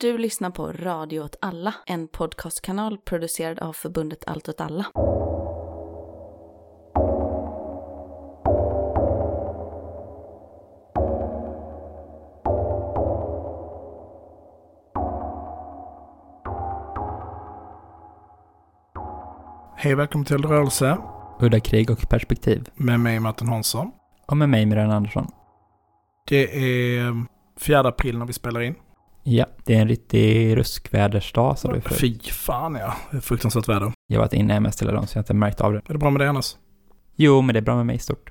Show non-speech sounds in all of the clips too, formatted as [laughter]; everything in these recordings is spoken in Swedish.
Du lyssnar på Radio åt alla, en podcastkanal producerad av förbundet Allt åt alla. Hej välkommen till Rörelse Udda krig och perspektiv. med mig Martin Hansson. Och med mig Miriam Andersson. Det är 4 april när vi spelar in. Ja, det är en riktig ruskvädersdag sa du förut. Fy fan ja, det är fruktansvärt väder. Jag har varit inne mest hela dagen så jag har inte märkt av det. Är det bra med dig annars? Jo, men det är bra med mig i stort.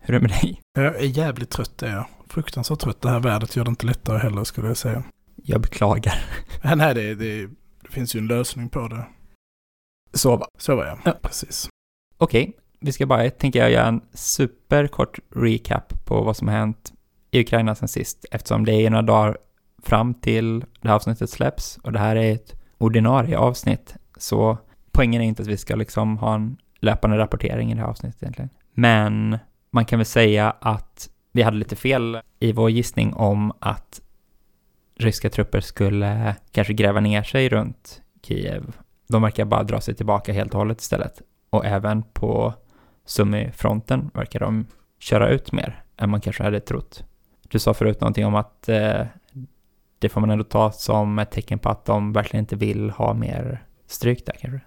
Hur är det med dig? Jag är jävligt trött det är jag. Fruktansvärt trött. Det här vädret gör det inte lättare heller skulle jag säga. Jag beklagar. Men [laughs] nej, det, det, det finns ju en lösning på det. Sova. Så var jag. Ja. Precis. Okej, vi ska bara, tänker jag, göra en superkort recap på vad som har hänt i Ukraina sen sist, eftersom det är några dagar fram till det här avsnittet släpps och det här är ett ordinarie avsnitt. Så poängen är inte att vi ska liksom ha en löpande rapportering i det här avsnittet egentligen. Men man kan väl säga att vi hade lite fel i vår gissning om att ryska trupper skulle kanske gräva ner sig runt Kiev. De verkar bara dra sig tillbaka helt och hållet istället. Och även på Sumi-fronten verkar de köra ut mer än man kanske hade trott. Du sa förut någonting om att eh, det får man ändå ta som ett tecken på att de verkligen inte vill ha mer stryk där kanske.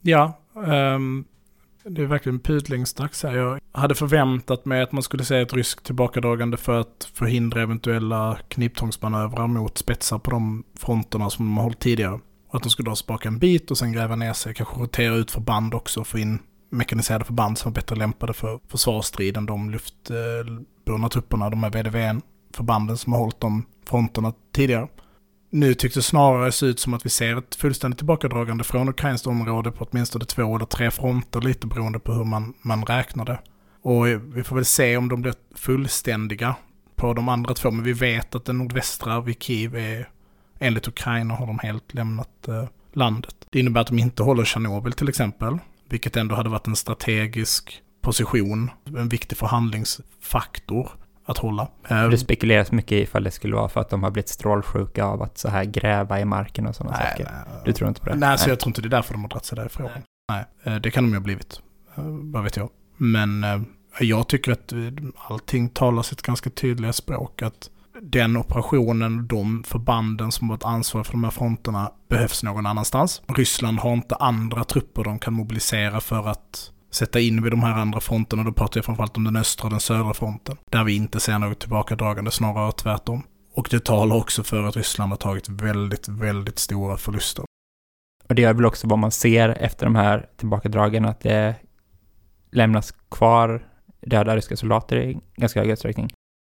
Ja, um, det är verkligen pudlingsdags här. Jag hade förväntat mig att man skulle se ett ryskt tillbakadragande för att förhindra eventuella kniptångsmanövrar mot spetsar på de fronterna som de har hållit tidigare. Och att de skulle dra sig tillbaka en bit och sen gräva ner sig, kanske rotera ut förband också och få in mekaniserade förband som är bättre lämpade för försvarsstrid än de luftburna trupperna, de här förbanden som har hållit de fronterna tidigare. Nu tycks det snarare se ut som att vi ser ett fullständigt tillbakadragande från ukrainskt område på åtminstone två eller tre fronter, lite beroende på hur man, man räknar det. Och vi får väl se om de blir fullständiga på de andra två, men vi vet att den nordvästra vid Kiev är, enligt Ukraina har de helt lämnat eh, landet. Det innebär att de inte håller Tjernobyl till exempel, vilket ändå hade varit en strategisk position, en viktig förhandlingsfaktor att hålla. Det spekuleras mycket ifall det skulle vara för att de har blivit strålsjuka av att så här gräva i marken och sådana nej, saker. nej, Du tror inte på det? Nej, så jag tror inte det är därför de har dragit sig därifrån. Nej. eh, det kan de ju ha blivit. Eh, Vad vet jag. Men eh, jag tycker att allting talar sitt ganska tydliga språk. Att den operationen, de förbanden som har varit ansvariga för de här fronterna behövs någon annanstans. Ryssland har inte andra trupper de kan mobilisera för att sätta in vid de här andra fronterna. Då pratar jag framförallt om den östra och den södra fronten. Där vi inte ser något tillbakadragande, snarare tvärtom. Och det talar också för att Ryssland har tagit väldigt, väldigt stora förluster. Och det är väl också vad man ser efter de här tillbakadragen, att det lämnas kvar döda ryska soldater i ganska hög utsträckning.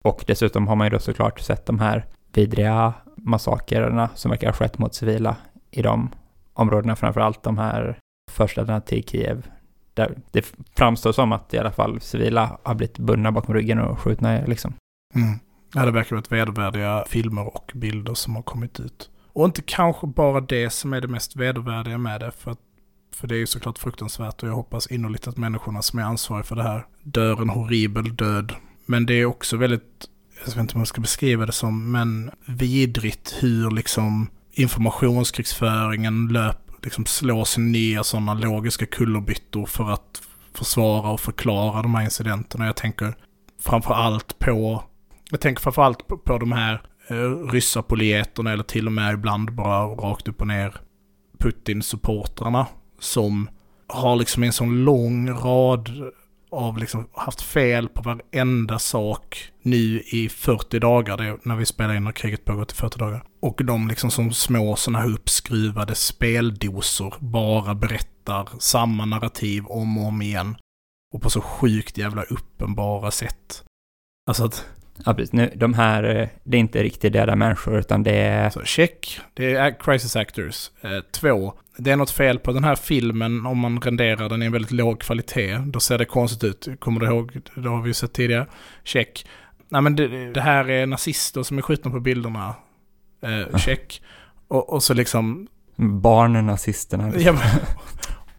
Och dessutom har man ju då såklart sett de här vidriga massakrerna som verkar ha skett mot civila i de områdena, framförallt de här förstäderna till Kiev, där det framstår som att i alla fall civila har blivit bundna bakom ryggen och skjutna liksom. Mm. Ja, det verkar vara vedervärdiga filmer och bilder som har kommit ut. Och inte kanske bara det som är det mest vedervärdiga med det, för, att, för det är ju såklart fruktansvärt och jag hoppas innerligt att människorna som är ansvariga för det här dör en horribel död. Men det är också väldigt, jag vet inte hur man ska beskriva det som, men vidrigt hur liksom informationskrigsföringen löper liksom slås sig ner sådana logiska kullerbyttor för att försvara och förklara de här incidenterna. Jag tänker framför allt på jag tänker framförallt på, på de här eh, ryssapolieterna eller till och med ibland bara rakt upp och ner Putin-supportrarna som har liksom en sån lång rad av liksom haft fel på varenda sak nu i 40 dagar, det är när vi spelar in och kriget pågått i 40 dagar. Och de liksom som små sådana här uppskruvade speldosor bara berättar samma narrativ om och om igen. Och på så sjukt jävla uppenbara sätt. Alltså att Ja, precis. Nu, de här, eh, det är inte riktigt döda människor, utan det är... Så check, det är Crisis Actors. Eh, två, det är något fel på den här filmen om man renderar den i en väldigt låg kvalitet. Då ser det konstigt ut. Kommer du ihåg? Det har vi ju sett tidigare. Check. Nej men det, det här är nazister som är skjutna på bilderna. Eh, check. Och, och så liksom... Barnen, nazisterna. liksom. Ja, men-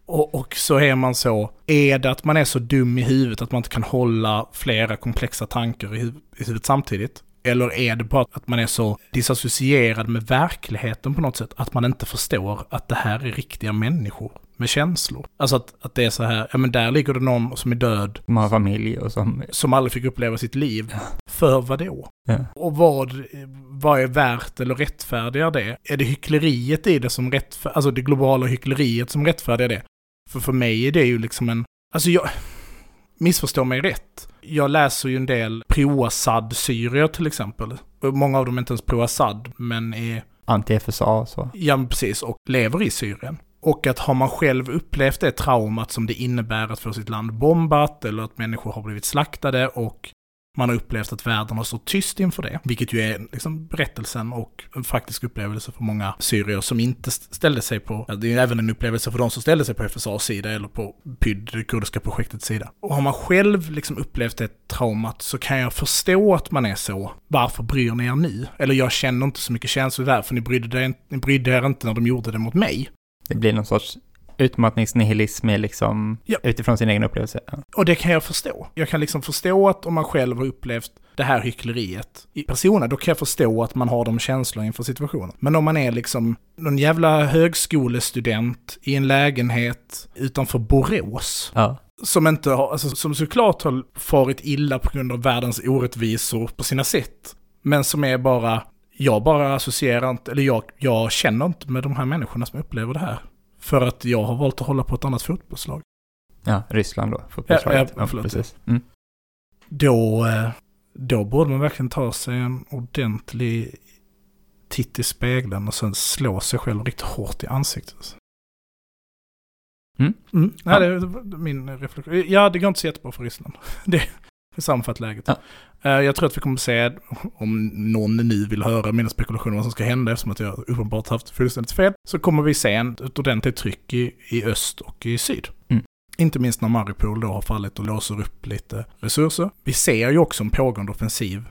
och, och så är man så, är det att man är så dum i huvudet att man inte kan hålla flera komplexa tankar i, huv- i huvudet samtidigt? Eller är det bara att man är så disassocierad med verkligheten på något sätt, att man inte förstår att det här är riktiga människor med känslor? Alltså att, att det är så här, ja men där ligger det någon som är död, Som har familj och som... som aldrig fick uppleva sitt liv. För vad då? Ja. Och vad, vad är värt eller rättfärdigar det? Är det hyckleriet i det som rättfärdigar, alltså det globala hyckleriet som rättfärdigar det? För för mig är det ju liksom en, alltså jag, missförstå mig rätt. Jag läser ju en del pro-Assad-syrier till exempel. Många av dem är inte ens pro-Assad, men är, Anti-FSA så. ja men precis, och lever i Syrien. Och att har man själv upplevt det traumat som det innebär att få sitt land bombat, eller att människor har blivit slaktade och man har upplevt att världen har stått tyst inför det, vilket ju är liksom berättelsen och en faktisk upplevelse för många syrier som inte ställde sig på, det är ju även en upplevelse för de som ställde sig på FSAs sida eller på PYD, det kurdiska projektets sida. Och har man själv liksom upplevt det traumat så kan jag förstå att man är så, varför bryr ni er nu? Eller jag känner inte så mycket känslor där, för ni brydde, er, ni brydde er inte när de gjorde det mot mig. Det blir någon sorts utmattningsnihilism är liksom Ja. utifrån sin egen upplevelse. Ja. Och det kan jag förstå. Jag kan liksom förstå att om man själv har upplevt det här hyckleriet i personen, då kan jag förstå att man har de känslorna inför situationen. Men om man är liksom någon jävla högskolestudent i en lägenhet utanför Borås, ja. som inte har, alltså som såklart har farit illa på grund av världens orättvisor på sina sätt, men som är bara, jag bara associerar inte, eller jag, jag känner inte med de här människorna som upplever det här. För att jag har valt att hålla på ett annat fotbollslag. Ja, Ryssland då, fotbollslaget. Ja, ja, förlåt. precis. Mm. då, eh, då borde man verkligen ta sig en ordentlig titt i spegeln och sen slå sig själv riktigt hårt i ansiktet. Mm. Mm. Ja. Nej, det var min reflektion. Ja, det går inte så jättebra för Ryssland. [laughs] Det är sammanfatt läget. Ja. Eh, Jag tror att vi kommer se, om någon nu vill höra mina spekulationer om vad som ska hända, eftersom att jag uppenbart haft fullständigt fel, så kommer vi se ett ordentligt tryck i, i öst och i syd. Mm. Inte minst när Mariupol då har fallit och låser upp lite resurser. Vi ser ju också en pågående offensiv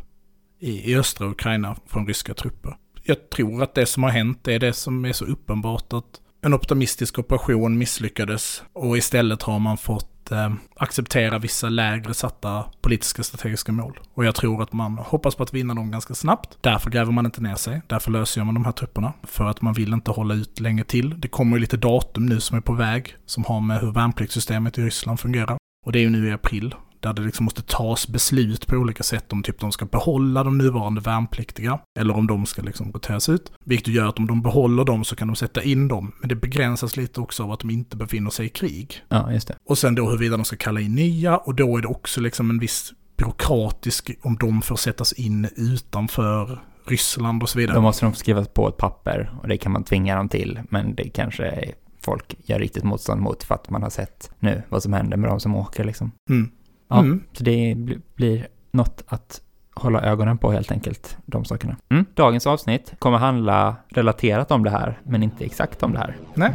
i, i östra Ukraina från ryska trupper. Jag tror att det som har hänt är det som är så uppenbart att en optimistisk operation misslyckades och istället har man fått eh, acceptera vissa lägre satta politiska strategiska mål. Och jag tror att man hoppas på att vinna dem ganska snabbt. Därför gräver man inte ner sig. Därför löser man de här trupperna. För att man vill inte hålla ut länge till. Det kommer ju lite datum nu som är på väg som har med hur värnpliktssystemet i Ryssland fungerar. Och det är ju nu i april. Där det liksom måste tas beslut på olika sätt om typ de ska behålla de nuvarande värnpliktiga. Eller om de ska liksom roteras ut. Vilket gör att om de behåller dem så kan de sätta in dem. Men det begränsas lite också av att de inte befinner sig i krig. Ja, just det. Och sen då huruvida de ska kalla in nya och då är det också liksom en viss byråkratisk om de får sättas in utanför Ryssland och så vidare. Då måste de skrivas på ett papper och det kan man tvinga dem till, men det kanske är folk gör riktigt motstånd mot för att man har sett nu vad som händer med de som åker liksom. Mm. Ja, Mm. så det bli- blir något att hålla ögonen på helt enkelt, de sakerna. Mm. Dagens avsnitt kommer handla relaterat om det här, men inte exakt om det här. Nej.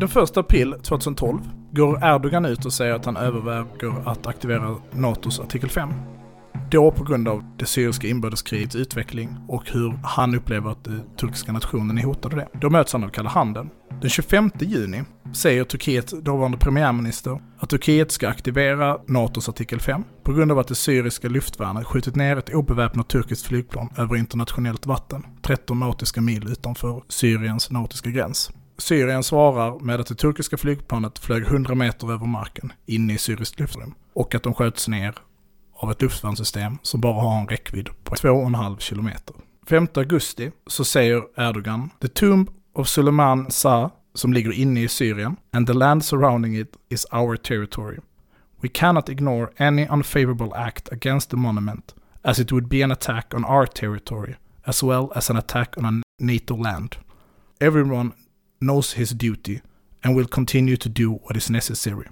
Den första april 2012 går Erdogan ut och säger att han överväger att aktivera NATOs artikel 5. Då på grund av det syriska inbördeskrigets utveckling och hur han upplever att den turkiska nationen är hotad av det. Då möts han av kalla handen. Den 25 juni säger Turkiets dåvarande premiärminister att Turkiet ska aktivera NATOs artikel 5 på grund av att det syriska luftvärnet skjutit ner ett obeväpnat turkiskt flygplan över internationellt vatten, 13 nautiska mil utanför Syriens nautiska gräns. Syrien svarar med att det turkiska flygplanet flög 100 meter över marken inne i syriskt luftrum och att de sköts ner av ett luftvärnssystem som bara har en räckvidd på 2,5 kilometer. 5 augusti så säger Erdogan “The tomb of Suleiman Shah som ligger inne i Syrien and the land surrounding it is our territory. We cannot ignore any unfavorable act against the monument as it would be an attack on our territory as well as an attack on a NATO land. Everyone knows his duty and will continue to do what is necessary.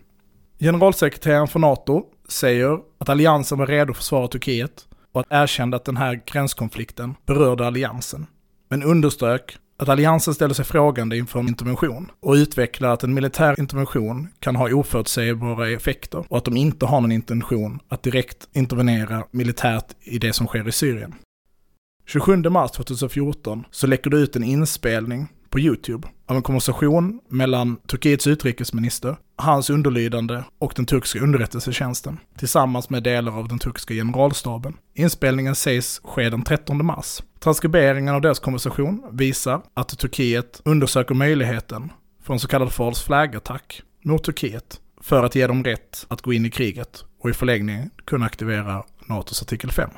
Generalsekreteraren för NATO säger att alliansen var redo att försvara Turkiet och att erkände att den här gränskonflikten berörde alliansen. Men underströk att alliansen ställer sig frågande inför en intervention och utvecklar att en militär intervention kan ha oförutsägbara effekter och att de inte har någon intention att direkt intervenera militärt i det som sker i Syrien. 27 mars 2014 så läcker det ut en inspelning på YouTube av en konversation mellan Turkiets utrikesminister, hans underlydande och den turkiska underrättelsetjänsten, tillsammans med delar av den turkiska generalstaben. Inspelningen sägs ske den 13 mars. Transkriberingen av deras konversation visar att Turkiet undersöker möjligheten för en så kallad false flag-attack mot Turkiet för att ge dem rätt att gå in i kriget och i förlängningen kunna aktivera NATOs artikel 5.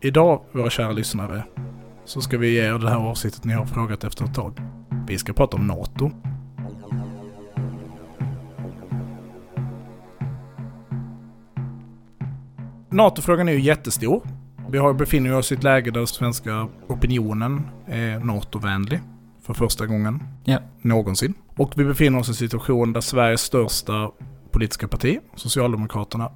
Idag, våra kära lyssnare, så ska vi ge er det här avsnittet ni har frågat efter ett tag. Vi ska prata om NATO. NATO-frågan är ju jättestor. Vi har, befinner oss i ett läge där svenska opinionen är NATO-vänlig för första gången Ja. någonsin. Och vi befinner oss i en situation där Sveriges största politiska parti, Socialdemokraterna,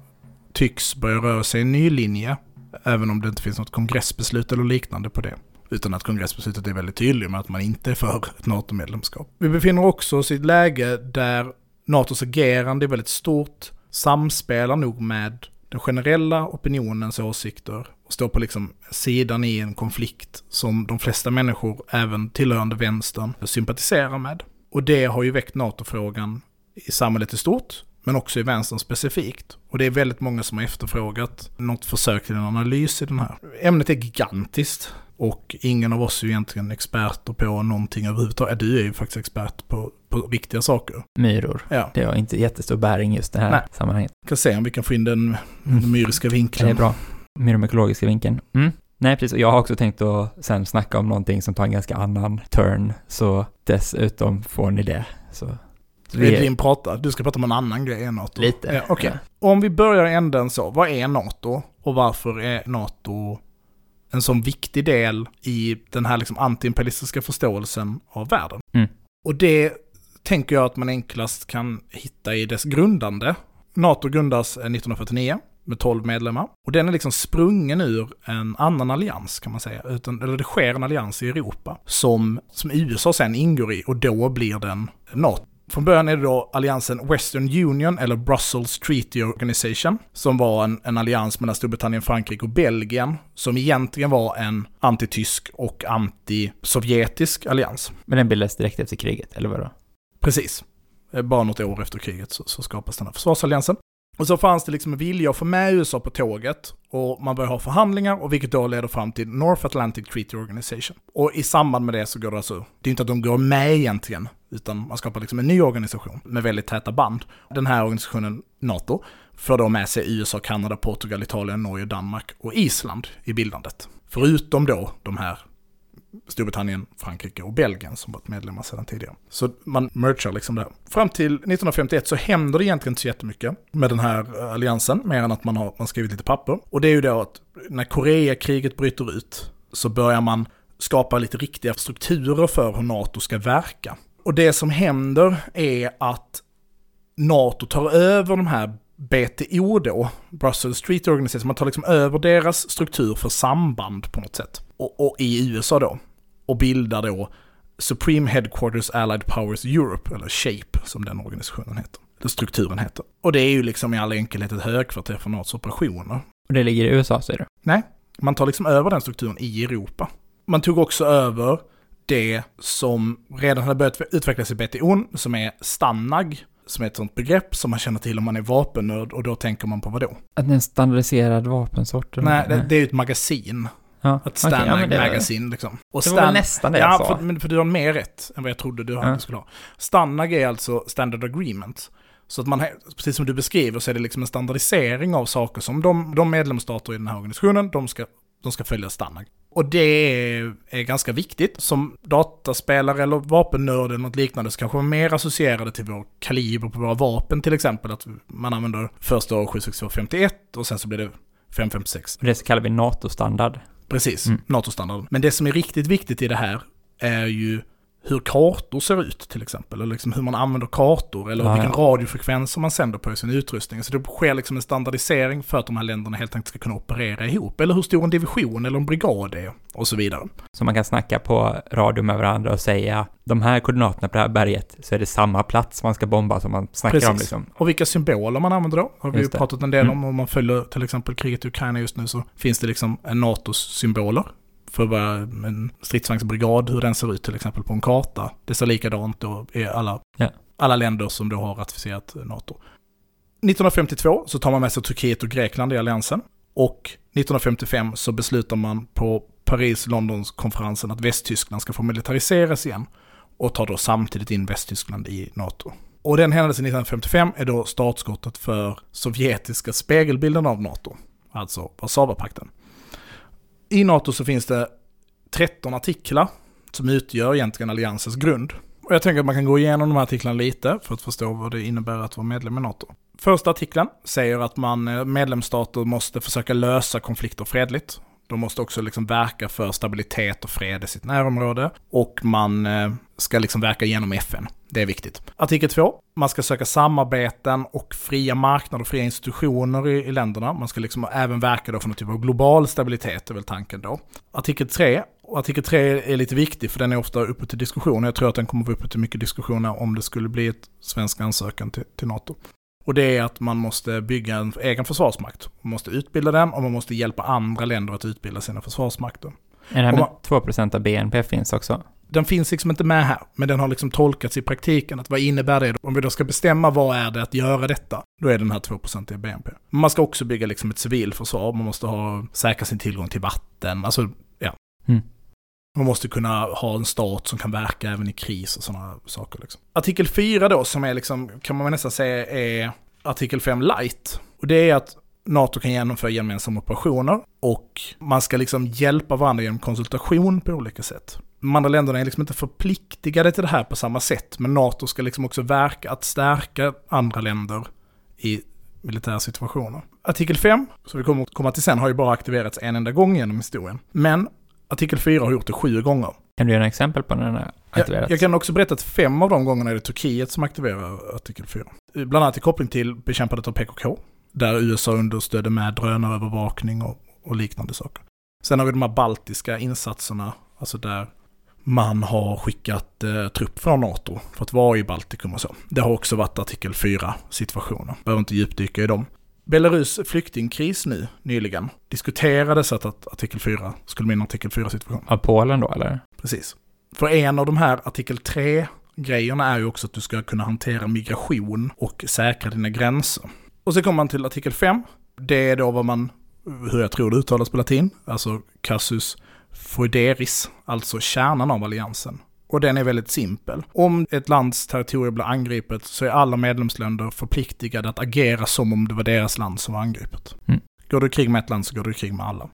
tycks börja röra sig i en ny linje, även om det inte finns något kongressbeslut eller liknande på det. Utan att kongressbeslutet är väldigt tydligt med att man inte är för ett NATO-medlemskap. Vi befinner också oss i ett läge där NATOs agerande är väldigt stort, samspelar nog med den generella opinionens åsikter och står på liksom sidan i en konflikt som de flesta människor, även tillhörande vänstern, sympatiserar med. Och det har ju väckt NATO-frågan i samhället i stort, men också i vänstern specifikt. Och det är väldigt många som har efterfrågat något försök till en analys i den här. Ämnet är gigantiskt och ingen av oss är ju egentligen experter på någonting överhuvudtaget. Du är ju faktiskt expert på, på riktiga saker. Myror. Ja, Det har inte jättestor bäring just det här Nej. sammanhanget. kan se om vi kan få in den, den myriska Det vinkeln. är bra. Myromekologiska vinkeln. Mm. Nej, precis. Och jag har också tänkt att sen snacka om någonting som tar en ganska annan turn. Så dessutom får ni det. Så, Det vi är din prata. Du ska prata om en annan grej än NATO. lite. Ja, Okej. Om vi börjar änden så, vad är NATO? Och varför är NATO en sån viktig del i den här liksom antiimperialistiska förståelsen av världen? Mm. Och det tänker jag att man enklast kan hitta i dess grundande. NATO grundas eh, 1949 med 12 medlemmar. Och den är liksom sprungen ur en annan allians kan man säga. Utan, eller det sker en allians i Europa som, som USA sen ingår i och då blir den NATO. Från början är det då alliansen Western Union eller Brussels Treaty Organization som var en, en allians mellan Storbritannien, Frankrike och Belgien som egentligen var en antitysk och antisovjetisk allians. Men den bildades direkt efter kriget, eller vadå? Precis. Eh, Bara något år efter kriget så, så skapas den här försvarsalliansen. Och så fanns det liksom en vilja att få med USA på tåget och man börjar ha förhandlingar och vilket då leder fram till North Atlantic Treaty Organization. Och i samband med det så går det alltså, det är inte att de går med egentligen, utan man skapar liksom en ny organisation med väldigt täta band. Den här organisationen, NATO, får då med sig USA, Kanada, Portugal, Italien, Norge, Danmark och Island i bildandet. Förutom då de här Storbritannien, Frankrike och Belgien som varit medlemmar sedan tidigare. Så man merchar liksom det. Fram till 1951 så händer det egentligen inte så jättemycket med den här eh, alliansen, mer än att man har man skrivit lite papper. Och det är ju då att när Koreakriget bryter ut så börjar man skapa lite riktiga strukturer för hur NATO ska verka. Och det som händer är att NATO tar över de här BTO då, Brussels Street Organization, man tar liksom över deras struktur för samband på något sätt. Och, och i USA då. Och bildar då Supreme Headquarters Allied Powers Europe, eller SHAPE som den organisationen heter. Eller strukturen heter. Och det är ju liksom i all enkelhet ett högkvarter för NATOs operationer. Och det ligger i USA, säger du? Nej, man tar liksom över den strukturen i Europa. Man tog också över det som redan hade börjat utvecklas i BTO, som är STANAG, som är ett sånt begrepp som man känner till om man är vapennörd och då tänker man på vad då? Att det är en standardiserad vapensort? Nej, det, det är ju ett magasin. ja. Ett okej, STANAG ja, magasin liksom. Och Det var väl nästan det jag ja, sa. för, men för du har mer rätt än vad jag trodde du, Ja. skulle ha. STANAG är alltså Standard Agreement. Så att man, precis som du beskriver så är det liksom en standardisering av saker som de, de medlemsstater i den här organisationen, de ska, de ska följa STANAG. Och det är, är ganska viktigt. Som dataspelare eller vapennörd eller något liknande så kanske man är mer associerade till vår kaliber på våra vapen till exempel. Att man använder första år 76251 och sen så blir det 556. Och det så kallar vi NATO-standard. Precis, Mm. NATO-standarden. Men det som är riktigt viktigt i det här är ju hur kartor ser ut till exempel. Eller liksom hur man använder kartor eller Ja, vilken ja. radiofrekvens som man sänder på i sin utrustning. Så det sker liksom en standardisering för att de här länderna helt enkelt ska kunna operera ihop. Eller hur stor en division eller en brigad är och så vidare. Så man kan snacka på radio med varandra och säga de här koordinaterna på det här berget så är det samma plats man ska bomba som man snackar om Precis. liksom. Och vilka symboler man använder då har vi ju pratat en del Mm. om. Om man följer till exempel kriget i Ukraina just nu så finns det liksom en NATOs symboler för vad en stridsvagnsbrigad, hur den ser ut till exempel på en karta. Det ser likadant då i alla, Ja. alla länder som då har ratificerat NATO. 1952 så tar man med sig Turkiet och Grekland i alliansen. Och 1955 så beslutar man på Paris-Londons-konferensen att Västtyskland ska få militariseras igen. Och tar då samtidigt in Västtyskland i NATO. Och den händelsen 1955 är då startskottet för sovjetiska spegelbilden av NATO. Alltså Warszawapakten. I NATO så finns det 13 artiklar som utgör egentligen alliansens grund. Och jag tänker att man kan gå igenom de här artiklarna lite för att förstå vad det innebär att vara medlem i NATO. Första artikeln säger att man, eh, medlemsstater måste försöka lösa konflikter fredligt. De måste också liksom verka för stabilitet och fred i sitt närområde. Och man eh, ska liksom verka genom FN. Det är viktigt. Artikel 2. Man ska söka samarbeten och fria marknader och fria institutioner i, i länderna. Man ska liksom även verka då för någon typ av global stabilitet, är väl tanken då. Artikel 3. Och artikel 3 är lite viktig för den är ofta uppe till diskussion. Jag tror att den kommer vara uppe till mycket diskussioner om det skulle bli ett svensk ansökan till, till NATO. Och det är att man måste bygga en egen försvarsmakt. Man måste utbilda den och man måste hjälpa andra länder att utbilda sina försvarsmakter. Är det här med man- 2% av BNP finns också? Den finns liksom inte med här, men den har liksom tolkats i praktiken. Att vad innebär det? Om vi då ska bestämma vad är det att göra detta, då är den här 2% i BNP. Man ska också bygga liksom ett civilförsvar, man måste ha, säkra sin tillgång till vatten, alltså ja. Mm. Man måste kunna ha en stat som kan verka även i kris och sådana saker. Liksom. Artikel 4 då, som är liksom, kan man nästan säga är artikel 5 light. Och det är att NATO kan genomföra gemensamma operationer och man ska liksom hjälpa varandra genom konsultation på olika sätt. De andra länderna är liksom inte förpliktigade till det här på samma sätt, men NATO ska liksom också verka att stärka andra länder i militära situationer. Artikel 5, som vi kommer att komma till sen, har ju bara aktiverats en enda gång genom historien. Men artikel 4 har gjort det sju gånger. Kan du ge några exempel på när den har Jag, aktiverats? jag kan också berätta att fem av de gångerna är det Turkiet som aktiverar artikel 4. Bland annat i koppling till bekämpandet av PKK, där USA understödde med drönarövervakning och, och liknande saker. Sen har vi de här baltiska insatserna, alltså där man har skickat eh, trupp från NATO för att vara i Baltikum och så. Det har också varit artikel 4 situationer. Behöver inte djupdyka i dem. Belarus flyktingkris nu, nyligen, diskuterades att, att artikel 4 skulle bli en artikel 4 situation. Av Polen då, eller? Precis. För en av de här artikel 3-grejerna är ju också att du ska kunna hantera migration och säkra dina gränser. Och så kommer man till artikel 5. Det är då vad man, hur jag tror det uttalas på latin, alltså casus foederis, alltså kärnan av alliansen. Och den är väldigt simpel. Om ett lands territorium blir angripet så är alla medlemsländer förpliktigade att agera som om det var deras land som var angripet. Mm. Går du i krig med ett land så går du i krig med alla.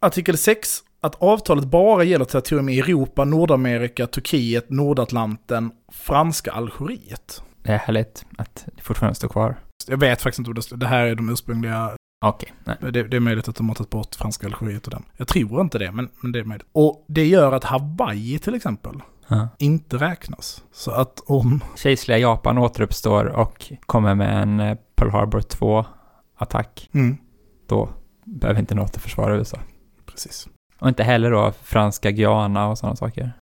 Artikel 6. Att avtalet bara gäller territorium i Europa, Nordamerika, Turkiet, Nordatlanten, franska Algeriet. Det är härligt att det fortfarande står kvar. Jag vet faktiskt inte vad det står. Det här är de ursprungliga Okej, nej. det, det är möjligt att de har tagit bort franska Algeriet och den. Jag tror inte det, men, men det är möjligt. Och det gör att Hawaii till exempel Ja. inte räknas. Så att om... Kejserliga Japan återuppstår och kommer med en eh, Pearl Harbor 2-attack. Mm, Då behöver inte NATO försvara USA. precis. Och inte heller då franska Guyana och sådana saker.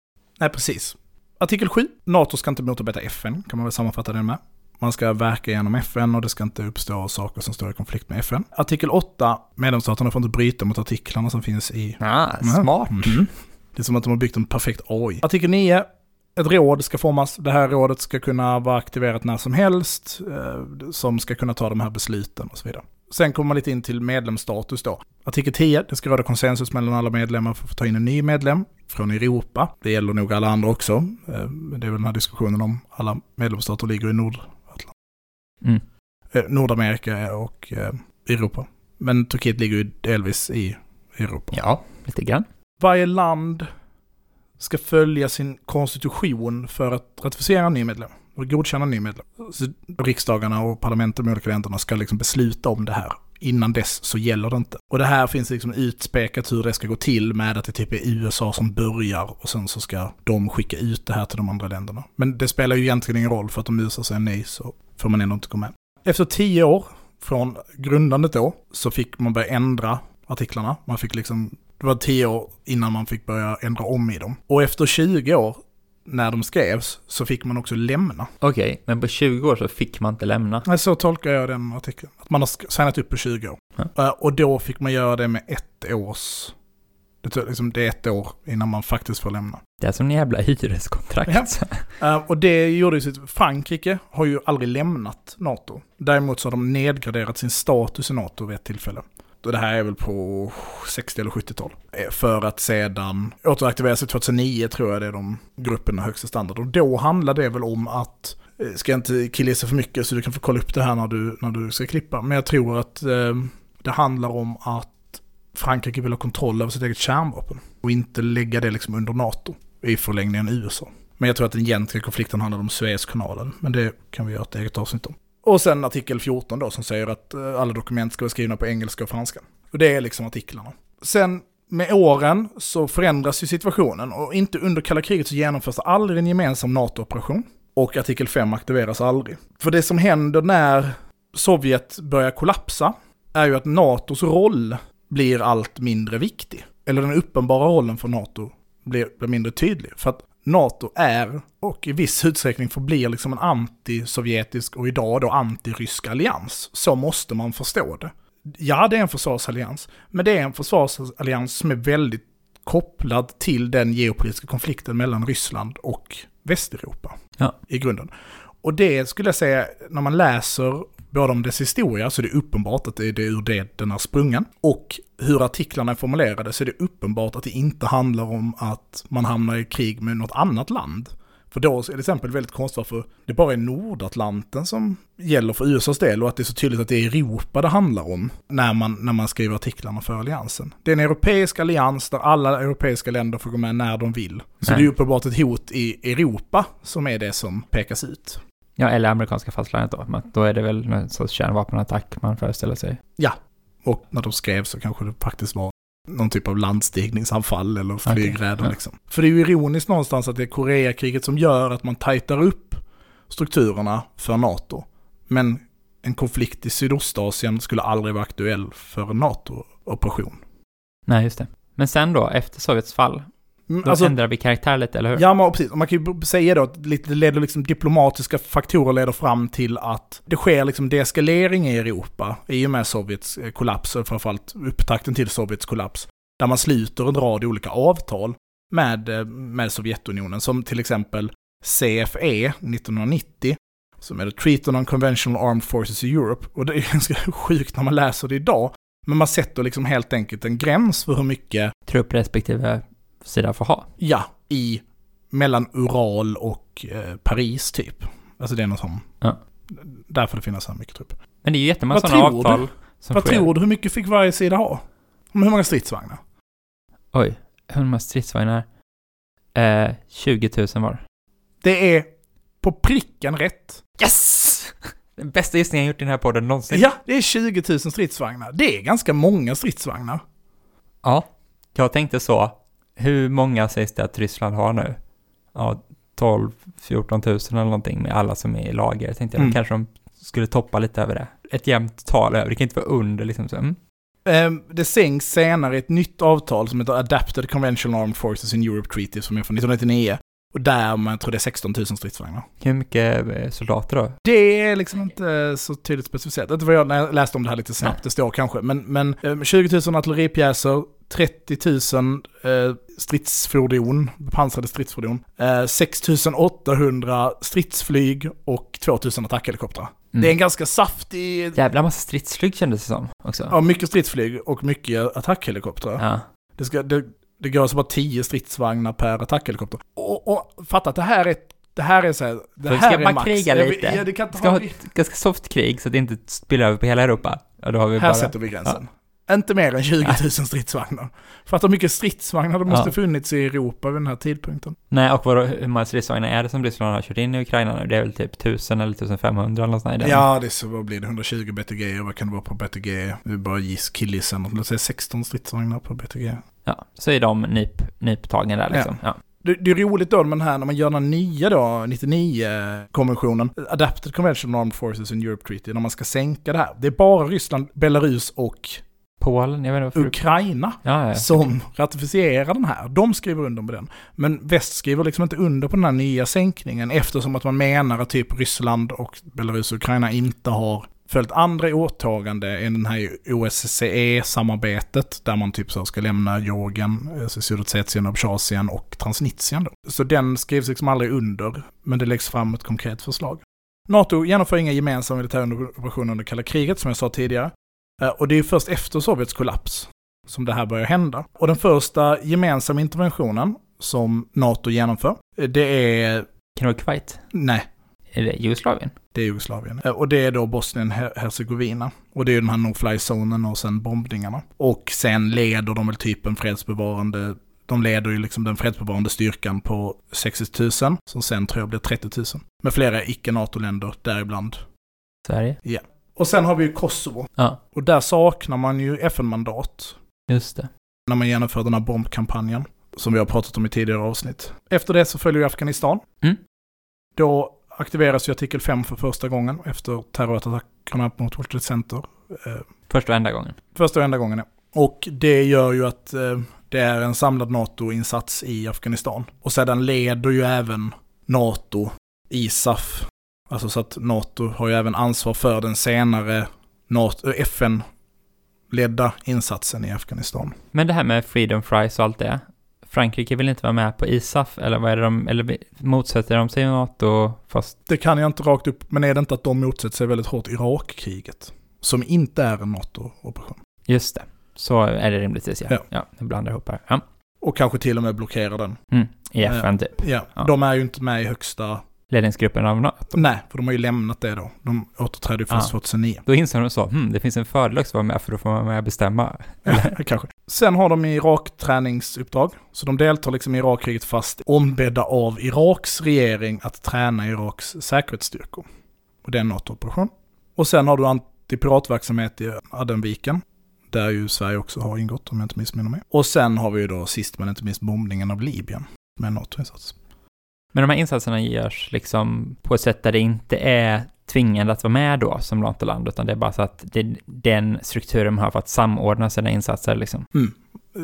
Nej, precis. Artikel 7. NATO ska inte motarbeta FN, kan man väl sammanfatta det med. Man ska verka genom FN och det ska inte uppstå saker som står i konflikt med FN. Artikel 8. Medlemsstaterna får inte bryta mot artiklarna som finns i Ah, smart. Mhm. Det är som att de har byggt en perfekt AI. Artikel 9. Ett råd ska formas. Det här rådet ska kunna vara aktiverat när som helst. Eh, som ska kunna ta de här besluten och så vidare. Sen kommer man lite in till medlemsstatus då. Artikel 10. Det ska råda konsensus mellan alla medlemmar för att få ta in en ny medlem från Europa. Det gäller nog alla andra också. Eh, det är väl den här diskussionen om alla medlemsstater ligger i Nordatlanten. Mm. Eh, Nordamerika och eh, Europa. Men Turkiet ligger ju delvis i Europa. Ja, lite grann. Varje land ska följa sin konstitution för att ratificera en ny medlem och godkänna en ny medlem. Så riksdagarna och parlamenten i olika länderna ska liksom besluta om det här. Innan dess så gäller det inte. Och det här finns liksom utspekat hur det ska gå till med att det typ är USA som börjar och sen så ska de skicka ut det här till de andra länderna. Men det spelar ju egentligen ingen roll för att om USA säger nej så får man ändå inte gå med. Efter tio år från grundandet då så fick man börja ändra artiklarna. Man fick liksom, det var tio år innan man fick börja ändra om i dem. Och efter 20 år, när de skrevs, så fick man också lämna. Okej, men på 20 år så fick man inte lämna. Nej, så tolkar jag den artikeln. Att man har signat upp på 20 år. Ja. Eh, Och då fick man göra det med ett års Det, liksom, det är ett år innan man faktiskt får lämna. Det är som en jävla hyreskontrakt. Uh, [laughs] och det gjorde ju sitt... Frankrike har ju aldrig lämnat NATO. Däremot så har de nedgraderat sin status i NATO vid ett tillfälle. Och det här är väl på 60 eller 70-tal. Eh, för att sedan återaktivera sig 2009 tror jag det är de grupperna högsta standard. Och då handlar det väl om att, eh, ska jag inte killgissa för mycket så du kan få kolla upp det här när du, när du ska klippa. Men jag tror att eh, det handlar om att Frankrike vill ha kontroll över sitt eget kärnvapen. Och inte lägga det liksom under NATO. I förlängningen USA. Men jag tror att den egentliga konflikten handlar om Suezkanalen. Men det kan vi göra ett eget avsnitt om. Och sen artikel 14 då som säger att eh, alla dokument ska vara skrivna på engelska och franska. Och det är liksom artiklarna. Sen med åren så förändras ju situationen och inte under kalla kriget så genomförs det aldrig en gemensam NATO-operation. Och artikel 5 aktiveras aldrig. För det som händer när Sovjet börjar kollapsa är ju att NATOs roll blir allt mindre viktig. Eller den uppenbara rollen för NATO blir, blir mindre tydlig. För att NATO är, och i viss utsträckning förblir liksom en anti-sovjetisk och idag då anti-rysk allians. Så måste man förstå det. Ja, det är en försvarsallians, men det är en försvarsallians som är väldigt kopplad till den geopolitiska konflikten mellan Ryssland och Västeuropa Ja. i grunden. Och det skulle jag säga, när man läser både om dess historia så är det uppenbart att det är ur det den är sprungen. Och hur artiklarna är formulerade så är det uppenbart att det inte handlar om att man hamnar i krig med något annat land. För då är det till exempel väldigt konstigt varför det bara är Nordatlanten som gäller för USAs del och att det är så tydligt att det är Europa det handlar om när man, när man skriver artiklarna för alliansen. Det är en europeisk allians där alla europeiska länder får gå med när de vill. Så Nej. det är uppenbart ett hot i Europa som är det som pekas ut. Ja, eller amerikanska fastlandet då. Men då är det väl någon sorts kärnvapenattack man föreställer sig. Och när de skrev så kanske det faktiskt var någon typ av landstigningsanfall eller flygräder ja. liksom. För det är ju ironiskt någonstans att det är Koreakriget som gör att man tajtar upp strukturerna för NATO. Men en konflikt i Sydostasien skulle aldrig vara aktuell för en NATO-operation. Nej, just det. Men sen då, efter Sovjets fall, då Alltså, ändrar vi karaktär lite, eller hur? ja, men precis. Man kan ju säga då att lite, det leder liksom diplomatiska faktorer leder fram till att det sker liksom deeskalering i Europa i och med Sovjets eh, kollaps, och framförallt upptakten till Sovjets kollaps. Där man sluter en rad olika avtal med, eh, med Sovjetunionen, som till exempel CFE 1990, som är the Treaty on Conventional Armed Forces i Europe. Och det är [laughs] ganska sjukt när man läser det idag. Men man sätter liksom helt enkelt en gräns för hur mycket Trupp respektive sida får ha. Ja, i mellan Ural och eh, Paris typ. Alltså det är någon sån. Ja. Där får det finnas så här mycket trupp. Men det är ju jättemånga sådana avtal som Vad sker. tror du, hur mycket fick varje sida ha? Hur många stridsvagnar? Oj, hur många stridsvagnar? Eh, 20 000 var. Det är på pricken rätt. Yes! Den bästa gissningen jag gjort i den här podden någonsin. Ja, det är 20 000 stridsvagnar. Det är ganska många stridsvagnar. Ja. Jag tänkte så, hur många sägs det att Ryssland har nu? Ja, 12 14 000 eller någonting med alla som är i lager. Jag tänkte Mm. jag kanske de skulle toppa lite över det. Ett jämnt tal över, det kan inte vara under liksom så. Mm. Ehm, Det sänks senare i ett nytt avtal som heter Adapted Conventional Armed Forces in Europe Treaty som är från 1999. Och där man tror det är 16 000 stridsvagnar. Hur mycket eh, soldater då? Det är liksom inte så tydligt specificerat. Det var jag när jag läste om det här lite snabbt, Nej. det står kanske. Men, men eh, 20 000 artilleripjäser, 30 000 eh, stridsfordon, bepansrade stridsfordon, eh, 6 800 stridsflyg och 2 000 attackhelikoptrar. Mm. Det är en ganska saftig, Jävla massa stridsflyg kändes det som också. ja, mycket stridsflyg och mycket attackhelikoptrar. Ja. Det, ska, det, det går alltså bara 10 stridsvagnar per attackhelikopter. Och, och fatta att det här är, det här är så här, det Så här ska är man max. kriga lite? Ja, det kan inte Ska ha, ett ganska soft krig så att det inte spiller över på hela Europa. Ja, då har vi här bara... sätter vi gränsen. Inte mer än 20 000 stridsvagnar. Fatta hur mycket stridsvagnar det måste Ja. funnits i Europa vid den här tidpunkten. Nej, och vadå, hur många stridsvagnar är det som Ryssland har kört in i Ukraina nu? Det är väl typ 1000 eller 1500 eller något sånt. Ja, det är så, vad blir det? 120 BTG och vad kan det vara på BTG? Är bara giss, killgissa. Låt säga 16 stridsvagnar på BTG. Ja, så är de nyp, nyptagen där liksom. Ja. Det, det är roligt då med den här, när man gör den nya då, 99-konventionen, Adapted Convention Armed Forces in Europe Treaty, när man ska sänka det här. Det är bara Ryssland, Belarus och Polen, jag vet inte varför... Ukraina Ja, ja. som ratificerar den här. De skriver under på den. Men väst skriver liksom inte under på den här nya sänkningen eftersom att man menar att typ Ryssland och Belarus och Ukraina inte har följt andra åtagande i den här OSCE-samarbetet där man typ så ska lämna Georgien, alltså Sydossetien, Abchazien och Transnistrien. Så den skrivs liksom aldrig under, men det läggs fram ett konkret förslag. NATO genomför inga gemensamma militära operationer under kalla kriget, som jag sa tidigare. Eh, Och det är först efter Sovjets kollaps som det här börjar hända. Och den första gemensamma interventionen som NATO genomför, eh, det är... Kan det vara Kuwait? Nej, Är det Jugoslavien? det är Jugoslavien. Eh, Och det är då Bosnien-Hercegovina. Och det är den här no-fly-zonen och sen bombningarna. Och sen leder de väl typ en fredsbevarande... De leder ju liksom den fredsbevarande styrkan på 60 000, som sen tror jag blir 30 000. Med flera icke-NATO-länder, däribland. Sverige? Och sen har vi ju Kosovo. Ja, Och där saknar man ju FN-mandat. just det. när man genomför den här bombkampanjen. Som vi har pratat om i tidigare avsnitt. Efter det så följer ju Afghanistan. Mm. Då aktiveras ju artikel 5 för första gången efter terrorattackerna mot World Trade Center. Eh, Första och enda gången. första och enda gången, ja. Och det gör ju att eh, det är en samlad NATO-insats i Afghanistan. Och sedan leder ju även NATO ISAF. Alltså så att NATO har ju även ansvar för den senare NATO, FN-ledda insatsen i Afghanistan. Men det här med Freedom Fries och allt det. Frankrike vill inte vara med på ISAF, eller vad är det de, eller motsätter de sig NATO fast, Det kan jag inte rakt upp, men är det inte att de motsätter sig väldigt hårt Irakkriget? Som inte är en NATO-operation. just det. Så är det rimligtvis ja. Ja. Ja, jag blandar ihop här. Ja. Och kanske till och med blockerar den. Mm. I FN typ. Ja, Ja. de är ju inte med i högsta... Ledningsgruppen av NATO. Nej, för de har ju lämnat det då. De återträdde ju först Ja. 2009. Då inser de så, hmm, det finns en fördel också att vara med för då får man med och bestämma. [laughs] kanske. Sen har de Irak-träningsuppdrag. Så de deltar liksom i Irakkriget fast ombedda av Iraks regering att träna Iraks säkerhetsstyrkor. Och det är en NATO-operation. Och sen har du antipiratverksamhet i Adenviken. Där ju Sverige också har ingått om jag inte missminner mig. Och sen har vi ju då sist men inte minst bombningen av Libyen med en NATO-insats. Men de här insatserna görs liksom på ett sätt där det inte är tvingande att vara med då som NATO-land, utan det är bara så att det är den strukturen man har för att samordna sina insatser liksom. Mm.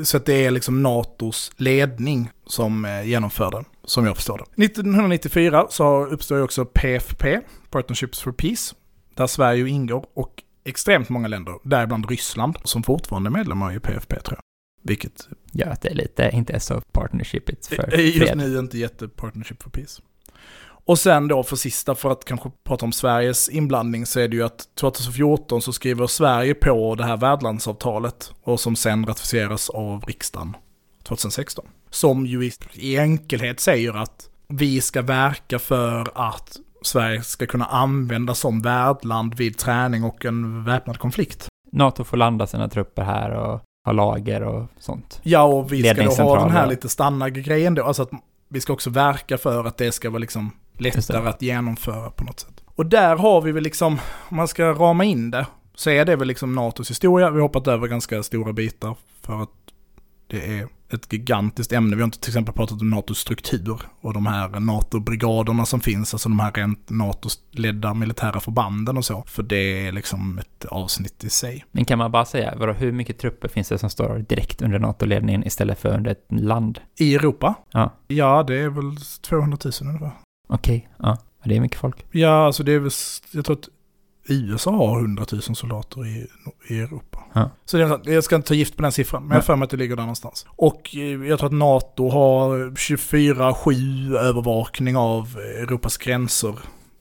Så att det är liksom NATOs ledning som eh, genomför den, som jag förstår det. 1994 så uppstår ju också PFP, Partnerships for Peace, där Sverige ingår och extremt många länder, däribland Ryssland, som fortfarande är medlemmar i PFP tror jag. Vilket Gör att det är lite, inte är så partnershipigt för är just fred. nu inte jätte Partnership for Peace. Och sen då för sista, för att kanske prata om Sveriges inblandning, så är det ju att 2014 så skriver Sverige på det här värdlandsavtalet och som sen ratificeras av riksdagen 2016. Som ju i, i enkelhet säger att vi ska verka för att Sverige ska kunna användas som värdland vid träning och en väpnad konflikt. NATO får landa sina trupper här och ha lager och sånt. Ja, och vi ska då ha den här lite stanna-grejen då. Alltså att vi ska också verka för att det ska vara liksom lättare att genomföra på något sätt. Och där har vi väl liksom, om man ska rama in det, så är det väl liksom NATOs historia. Vi har hoppat över ganska stora bitar för att det är ett gigantiskt ämne. Vi har inte till exempel pratat om NATOs struktur och de här NATO-brigaderna som finns, alltså de här rent NATO-ledda militära förbanden och så. För det är liksom ett avsnitt i sig. Men kan man bara säga, vadå, hur mycket trupper finns det som står direkt under NATO-ledningen istället för under ett land? I Europa? Ja. Ja, det är väl 200 000 ungefär. Okej, ja. Det är mycket folk. Ja, alltså det är väl, jag tror att USA har 100 000 soldater i, i Europa. Ja. Så det jag ska inte ta gift på den siffran, men jag har för mig att det ligger där någonstans. Och eh, jag tror att NATO har 24-7 övervakning av Europas gränser.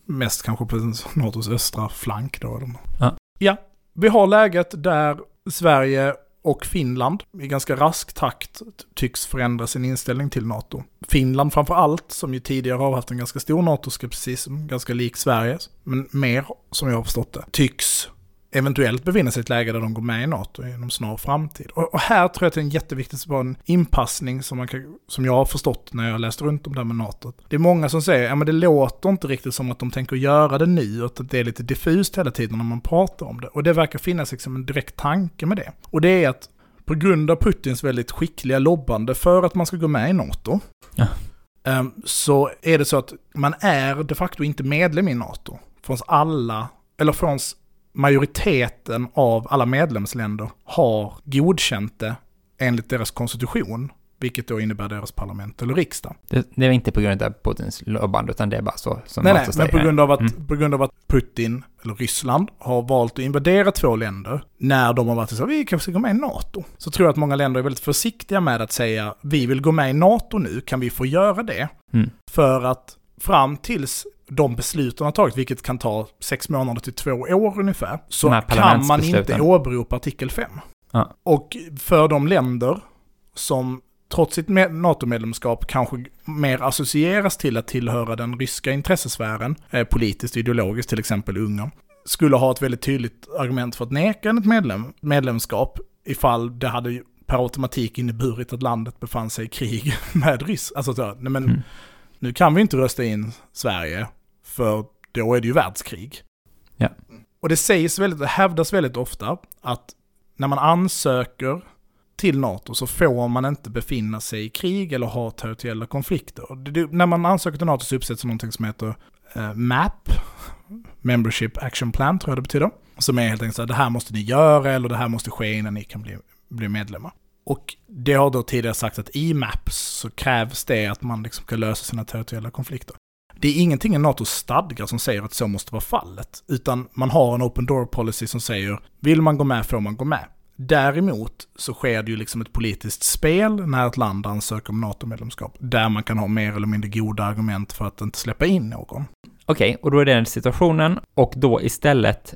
Mest kanske på NATOs östra flank då. Ja. ja, vi har läget där Sverige och Finland i ganska rask takt tycks förändra sin inställning till NATO. Finland framför allt, som ju tidigare har haft en ganska stor NATO-skepticism, ganska lik Sverige, men mer, som jag har förstått det, tycks eventuellt befinna sig i ett läge där de går med i NATO inom snar framtid. Och, och här tror jag att det är en jätteviktigt bara en inpassning som, man kan, som jag har förstått när jag har läst runt om det här med NATO. Det är många som säger, ja men det låter inte riktigt som att de tänker göra det nu, utan det är lite diffust hela tiden när man pratar om det. Och det verkar finnas liksom en direkt tanke med det. Och det är att på grund av Putins väldigt skickliga lobbande för att man ska gå med i NATO, Ja. ehm, så är det så att man är de facto inte medlem i NATO. Från alla, eller från majoriteten av alla medlemsländer har godkänt det enligt deras konstitution vilket då innebär deras parlament eller riksdag. Det, det är inte på grund av Putins lobband, utan det är bara så som Nej, nej, men på grund, av att, Mm. på grund av att Putin, eller Ryssland, har valt att invadera två länder när de har varit så vi kanske ska gå med i NATO. Så tror jag att många länder är väldigt försiktiga med att säga, vi vill gå med i NATO nu, kan vi få göra det? Mm. För att fram tills de besluten har tagit, vilket kan ta sex månader till två år ungefär, så kan man inte åberopa artikel 5. Ja. Och för de länder som trots sitt med- NATO-medlemskap kanske mer associeras till att tillhöra den ryska intressesfären, eh, politiskt och ideologiskt, till exempel Ungern, skulle ha ett väldigt tydligt argument för att neka ett medlem, medlemskap ifall det hade per automatik inneburit att landet befann sig i krig [laughs] med Ryss. Alltså så, nej men Mm. nu kan vi inte rösta in Sverige, för då är det ju världskrig. Ja. Och det sägs väldigt, det hävdas väldigt ofta att när man ansöker till NATO så får man inte befinna sig i krig eller ha territoriella konflikter. Det, det, när man ansöker till NATO så uppsätts någonting som heter eh, MAP, Membership Action Plan tror jag det betyder. Som är helt enkelt så här, det här måste ni göra eller det här måste ske innan ni kan bli, bli medlemmar. Och det har då tidigare sagt att i MAPS så krävs det att man liksom kan lösa sina territoriella konflikter. Det är ingenting i NATOs stadgar som säger att så måste vara fallet, utan man har en open door policy som säger vill man gå med får man gå med. Däremot så sker det ju liksom ett politiskt spel när ett land ansöker om NATO-medlemskap, där man kan ha mer eller mindre goda argument för att inte släppa in någon. Okej, och då är det den situationen, och då istället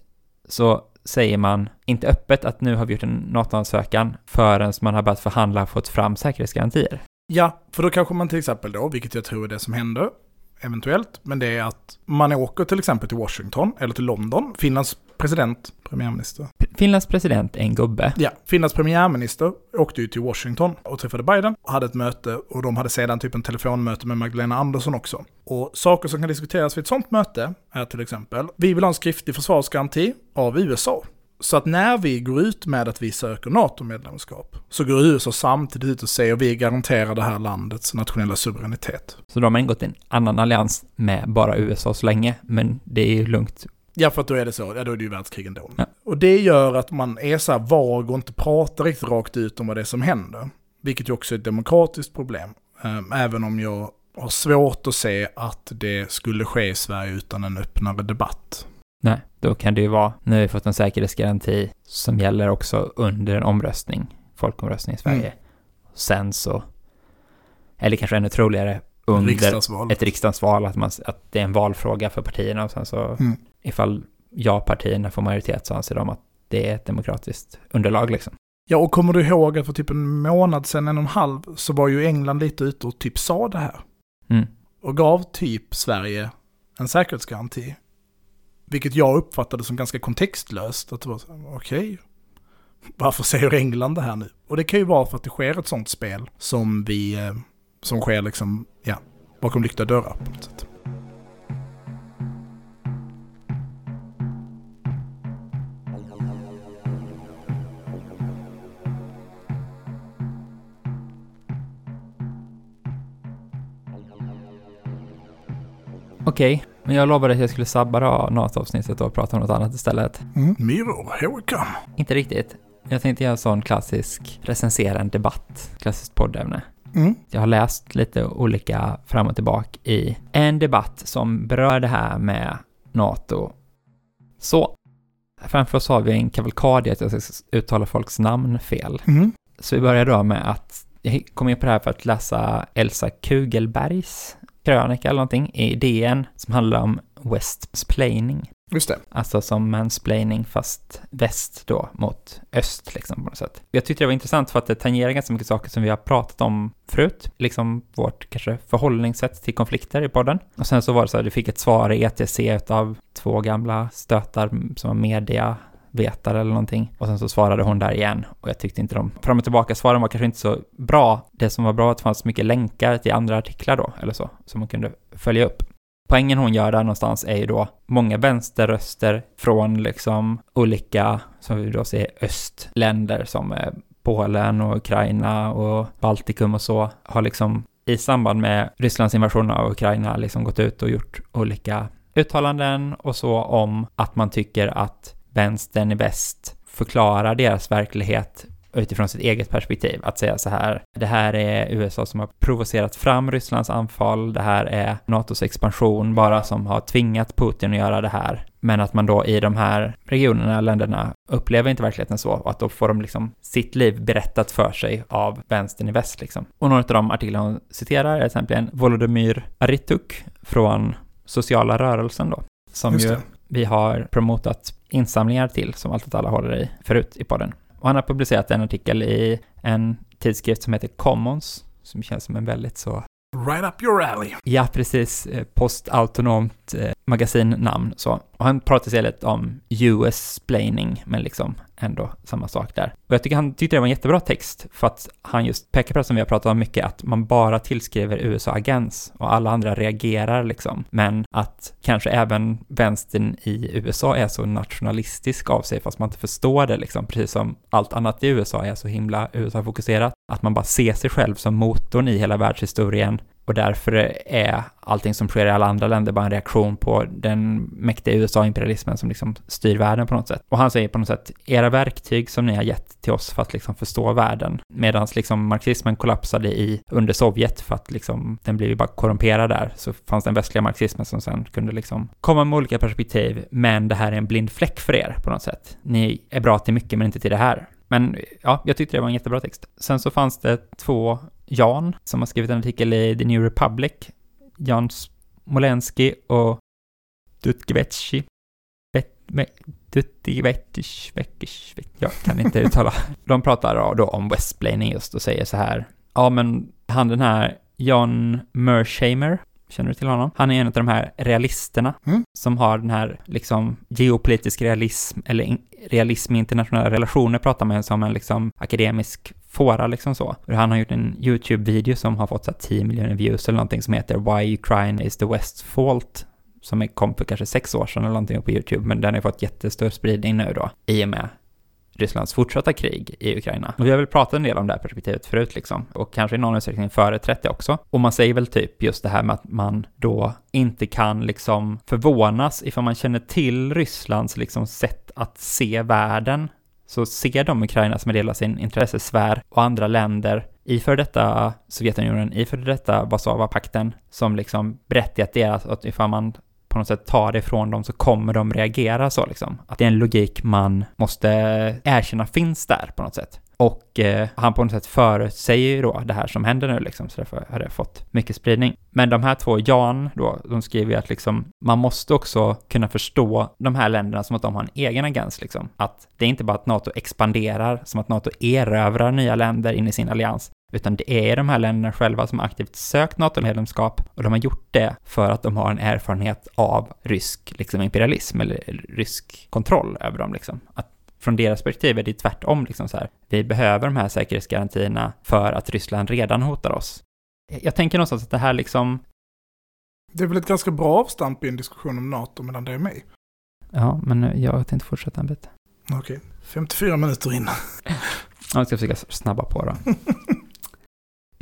så säger man inte öppet att nu har vi gjort en NATO-ansökan förrän man har börjat förhandla och fått fram säkerhetsgarantier. Ja, för då kanske man till exempel då, vilket jag tror är det som händer, eventuellt, men det är att man åker till exempel till Washington eller till London, Finlands president, premiärminister. Finlands president är en gubbe. Ja, Finlands premiärminister åkte ju till Washington och träffade Biden, hade ett möte och de hade sedan typ en telefonmöte med Magdalena Andersson också. Och saker som kan diskuteras vid ett sånt möte är till exempel, vi vill ha en skriftlig försvarsgaranti av USA. Så att när vi går ut med att vi söker NATO-medlemskap så går USA samtidigt ut och säger vi garanterar det här landets nationella suveränitet. Så de har ingått en annan allians med bara USA så länge, men det är ju lugnt. Ja, för att då är det så, ja då är det ju världskrig ändå. Ja. Och det gör att man är så här vag och inte pratar riktigt rakt ut om vad det är som händer. Vilket ju också är ett demokratiskt problem. Ehm, Även om jag har svårt att se att det skulle ske i Sverige utan en öppnare debatt. Nej, då kan det ju vara, nu har vi fått en säkerhetsgaranti som gäller också under en omröstning, folkomröstning i Sverige. Mm. Sen så, eller kanske ännu troligare, under Riksdagsval. ett riksdagsval, att, man, att det är en valfråga för partierna och sen så Mm. ifall ja-partierna får majoritet så anser de att det är ett demokratiskt underlag liksom. Ja, och kommer du ihåg att för typ en månad sedan, en och en halv, så var ju England lite ute och typ sa det här. Mm. Och gav typ Sverige en säkerhetsgaranti. Vilket jag uppfattade som ganska kontextlöst. Att det var okej, okay, okej, varför säger England det här nu? Och det kan ju vara för att det sker ett sånt spel som vi, eh, som sker liksom, ja, bakom lyckta dörrar på något sätt. Okej, men jag lovade att jag skulle sabba NATO-avsnittet och prata om något annat istället. Myror, here we come. Inte riktigt. Jag tänkte göra en sån klassisk recensera en debatt, klassiskt poddämne. Mm. Jag har läst lite olika fram och tillbaka i en debatt som berör det här med NATO. Så, framför oss har vi en kavalkad i att jag ska uttala folks namn fel. Mm. Så vi börjar då med att jag kom in på det här för att läsa Elsa Kugelbergs krönika eller någonting i DN som handlar om Westplaining. Just det. Alltså som mansplaining fast väst då mot öst liksom på något sätt. Jag tyckte det var intressant för att det tangerar ganska mycket saker som vi har pratat om förut. Liksom vårt kanske förhållningssätt till konflikter i podden. Och sen så var det så att du fick ett svar i ETC av två gamla stötar som var vetare eller någonting. Och sen så svarade hon där igen. Och jag tyckte inte de fram och tillbaka svaren var kanske inte så bra. Det som var bra var att det fanns mycket länkar till andra artiklar då, eller så, som man kunde följa upp poängen hon gör där någonstans är ju då många vänsterröster från liksom olika, som vi då ser, östländer som eh, Polen och Ukraina och Baltikum och så, har liksom i samband med Rysslands invasion av Ukraina liksom gått ut och gjort olika uttalanden och så om att man tycker att vänstern i väst förklarar deras verklighet utifrån sitt eget perspektiv. Att säga så här, det här är USA som har provocerat fram Rysslands anfall, det här är NATOs expansion bara som har tvingat Putin att göra det här. Men att man då i de här regionerna, länderna, upplever inte verkligheten så och att då får de liksom sitt liv berättat för sig av vänstern i väst liksom. Och några av de artiklar hon citerar är till exempel en Volodymyr Arituk från sociala rörelsen då, som ju vi har promotat insamlingar till, som Allt åt alla håller i förut i podden. Och han har publicerat en artikel i en tidskrift som heter Commons, som känns som en väldigt så Right up your alley. Ja, precis. Eh, Postautonomt eh, magasinnamn så. Och han pratar istället om US-splaining, men liksom ändå samma sak där. Och jag tycker han tyckte det var en jättebra text, för att han just pekar på det som vi har pratat om mycket, att man bara tillskriver USA-agens och alla andra reagerar liksom. Men att kanske även vänstern i USA är så nationalistisk av sig, fast man inte förstår det liksom, precis som allt annat i USA är så himla USA-fokuserat, att man bara ser sig själv som motorn i hela världshistorien och därför är allting som sker i alla andra länder bara en reaktion på den mäktiga USA-imperialismen som liksom styr världen på något sätt. Och han säger på något sätt, era verktyg som ni har gett till oss för att liksom förstå världen, medan liksom marxismen kollapsade i under Sovjet för att liksom den blev ju bara korrumperad där, så fanns den västliga marxismen som sen kunde liksom komma med olika perspektiv, men det här är en blind fläck för er på något sätt. Ni är bra till mycket men inte till det här. Men ja, jag tyckte det var en jättebra text. Sen så fanns det två Jan som har skrivit en artikel i The New Republic. Jan Smolensky och Dutgevetschi. Dutgevetschi, jag kan inte uttala. [laughs] De pratar då om westplaining just och säger så här. Ja, men han den här John Mershamer, känner du till honom? Han är en av de här realisterna Mm. som har den här liksom geopolitisk realism eller realism i internationella relationer pratar man som en liksom akademisk fåra liksom så. Han har gjort en YouTube-video som har fått så här 10 miljoner views eller någonting som heter Why Ukraine is the West's fault som kom för kanske sex år sedan eller någonting på YouTube, men den har fått jättestor spridning nu då, i och med Rysslands fortsatta krig i Ukraina. Och vi har väl pratat en del om det här perspektivet förut liksom, och kanske i någon utsträckning företrätt det också. Och man säger väl typ just det här med att man då inte kan liksom förvånas ifall man känner till Rysslands liksom sätt att se världen så ser de Ukraina som en del av sin intressesfär och andra länder i för detta Sovjetunionen, i för detta Warszawapakten som liksom berättigat deras, att ifall man på något sätt tar det ifrån dem så kommer de reagera så liksom. Att det är en logik man måste erkänna finns där på något sätt. Och eh, han på något sätt förutsäger ju då det här som händer nu liksom, så därför har det fått mycket spridning. Men de här två, Jan då, de skriver ju att liksom, man måste också kunna förstå de här länderna som att de har en egen agens liksom. Att det är inte bara att NATO expanderar, som att NATO erövrar nya länder in i sin allians, utan det är de här länderna själva som aktivt sökt NATO-medlemskap och de har gjort det för att de har en erfarenhet av rysk liksom, imperialism eller rysk kontroll över dem. Liksom. Att från deras perspektiv är det tvärtom. Liksom så här. Vi behöver de här säkerhetsgarantierna för att Ryssland redan hotar oss. Jag tänker någonstans att det här liksom, Det är väl ett ganska bra avstamp i en diskussion om NATO medan det är mig. ja, men jag tänkte fortsätta en bit. Okej, 54 minuter in. Ja, jag ska försöka snabba på då. [laughs]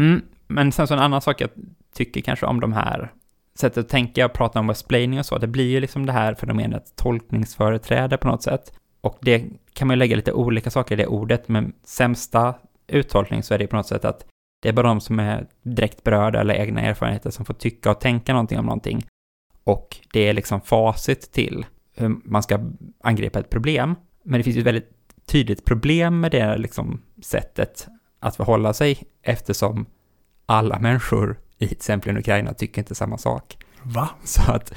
Mm, men sen så en annan sak jag tycker kanske om de här sättet att tänka och prata om explaining och så, det blir ju liksom det här fenomenet tolkningsföreträde på något sätt. Och det kan man ju lägga lite olika saker i det ordet, men sämsta uttolkning så är det på något sätt att det är bara de som är direkt berörda eller egna erfarenheter som får tycka och tänka någonting om någonting. Och det är liksom facit till hur man ska angripa ett problem. Men det finns ju ett väldigt tydligt problem med det liksom sättet att förhålla sig eftersom alla människor i till exempel Ukraina tycker inte samma sak. Va? [laughs] Så att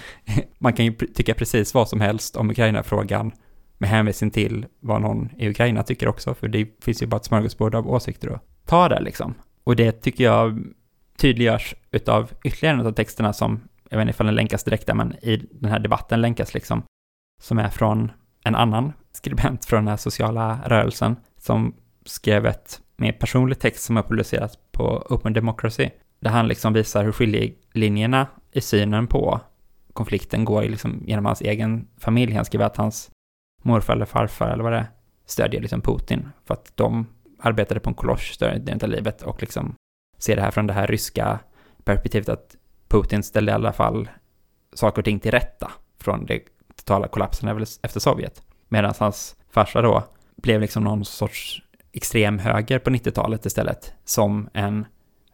man kan ju tycka precis vad som helst om Ukraina-frågan med hänvisning till vad någon i Ukraina tycker också, för det finns ju bara ett smörgåsbord av åsikter att ta där liksom. Och det tycker jag tydliggörs utav ytterligare en av texterna som, jag vet inte ifall den länkas direkt där, men i den här debatten länkas liksom, som är från en annan skribent från den här sociala rörelsen, som skrev ett mer personlig text som har publicerats på Open Democracy, där han liksom visar hur skiljelinjerna i synen på konflikten går liksom genom hans egen familj. Han skriver att hans morfar eller farfar eller vad det är, stödjer liksom Putin för att de arbetade på en kolosch, större delen av livet och liksom ser det här från det här ryska perspektivet att Putin ställde i alla fall saker och ting till rätta från det totala kollapsen efter Sovjet. Medan hans farsa då blev liksom någon sorts extremhöger på 90-talet istället, som en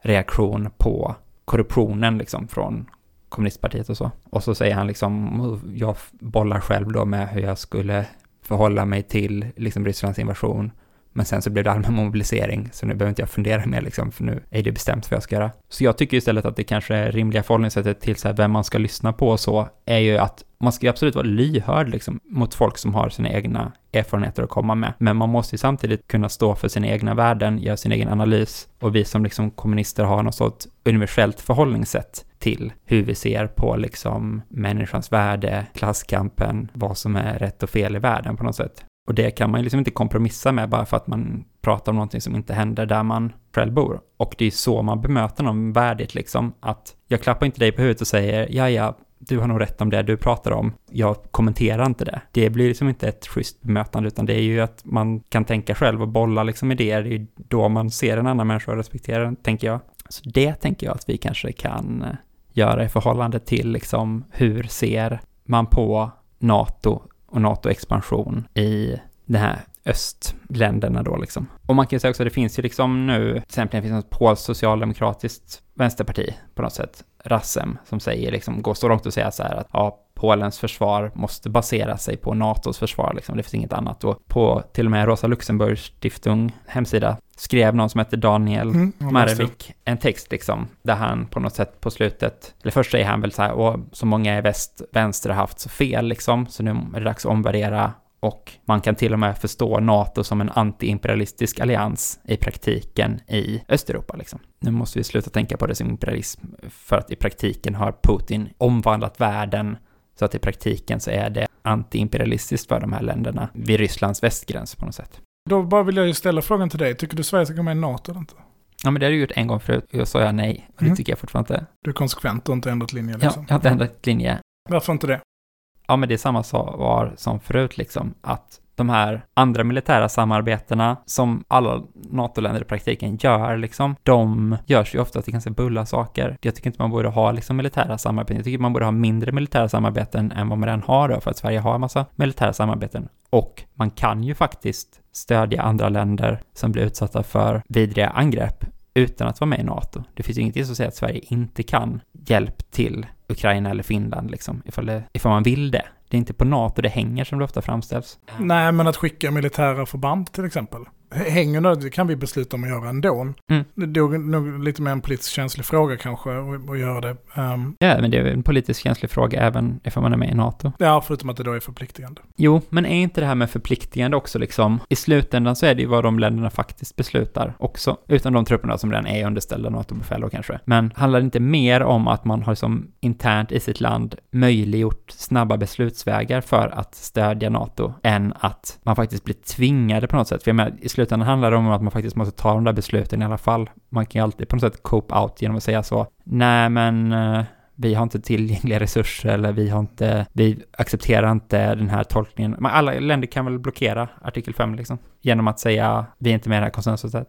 reaktion på korruptionen liksom från kommunistpartiet och så. Och så säger han liksom, jag bollar själv då med hur jag skulle förhålla mig till liksom Rysslands invasion. Men sen så blev det allmän mobilisering, så nu behöver inte jag fundera mer liksom, för nu är det bestämt vad jag ska göra. Så jag tycker istället att det kanske är rimliga förhållningssättet till så här, vem man ska lyssna på och så, är ju att man ska ju absolut vara lyhörd liksom, mot folk som har sina egna erfarenheter att komma med. Men man måste ju samtidigt kunna stå för sina egna värden, göra sin egen analys. Och vi som liksom kommunister har något sorts universellt förhållningssätt till hur vi ser på liksom människans värde, klasskampen, vad som är rätt och fel i världen på något sätt. Och det kan man ju liksom inte kompromissa med bara för att man pratar om någonting som inte händer där man själv bor. Och det är så man bemöter någon värdigt liksom, att jag klappar inte dig på huvudet och säger ja, ja, du har nog rätt om det du pratar om, jag kommenterar inte det. Det blir liksom inte ett schysst bemötande, utan det är ju att man kan tänka själv och bolla liksom idéer, det är ju då man ser en annan människa och respekterar den, tänker jag. Så det tänker jag att vi kanske kan eh, göra i förhållande till liksom hur ser man på NATO och NATO-expansion i det här östländerna då liksom. Och man kan ju säga också det finns ju liksom nu, till exempel det finns ett polskt socialdemokratiskt vänsterparti på något sätt, Rassem, som säger liksom, går så långt att säga så här att ja, Polens försvar måste basera sig på NATOs försvar, liksom. det finns inget annat. Och på till och med Rosa Luxemburgs stiftung hemsida skrev någon som heter Daniel mm, Marevik en text liksom, där han på något sätt på slutet, eller först säger han väl så här, och så många i väst, vänster har haft så fel liksom, så nu är det dags att omvärdera och man kan till och med förstå NATO som en antiimperialistisk allians i praktiken i Östeuropa. Liksom. Nu måste vi sluta tänka på det som imperialism, för att i praktiken har Putin omvandlat världen så att i praktiken så är det antiimperialistiskt för de här länderna vid Rysslands västgräns på något sätt. Då bara vill jag ju ställa frågan till dig, tycker du Sverige ska gå med i NATO eller inte? Ja, men det har du gjort en gång förut och jag sa jag nej. Och det mm. tycker jag fortfarande inte. Du är konsekvent och inte ändrat linje liksom? Ja, jag har inte ändrat linje. Varför inte det? ja men det är samma svar som förut liksom, att de här andra militära samarbetena som alla NATO-länder i praktiken gör, liksom, de görs ju ofta till ganska bulla saker. Jag tycker inte man borde ha liksom militära samarbeten. Jag tycker man borde ha mindre militära samarbeten än vad man redan har då, för att Sverige har en massa militära samarbeten. Och man kan ju faktiskt stödja andra länder som blir utsatta för vidriga angrepp utan att vara med i NATO. Det finns ju ingenting som säger att Sverige inte kan hjälp till Ukraina eller Finland, liksom, ifall, det, ifall man vill det. Det är inte på NATO det hänger som det ofta framställs. Nej, men att skicka militära förband till exempel hänger det, kan vi besluta om att göra ändå. Mm. Det är nog lite mer en politiskt känslig fråga kanske att, göra det. Um, ja, men det är en politiskt känslig fråga även ifall man är med i NATO. Ja, förutom att det då är förpliktigande. Jo, men är inte det här med förpliktigande också liksom, i slutändan så är det ju vad de länderna faktiskt beslutar också, utan de trupperna som redan är underställda NATO-befäl då kanske. Men handlar det inte mer om att man har som internt i sitt land möjliggjort snabba beslutsvägar för att stödja NATO, än att man faktiskt blir tvingade på något sätt? För jag menar, i slutändan handlar det om att man faktiskt måste ta de där besluten i alla fall. Man kan ju alltid på något sätt cope out genom att säga så. Nej, men eh, vi har inte tillgängliga resurser eller vi har inte, vi accepterar inte den här tolkningen. Men alla länder kan väl blockera artikel 5 liksom, genom att säga vi är inte med i det här konsensuset.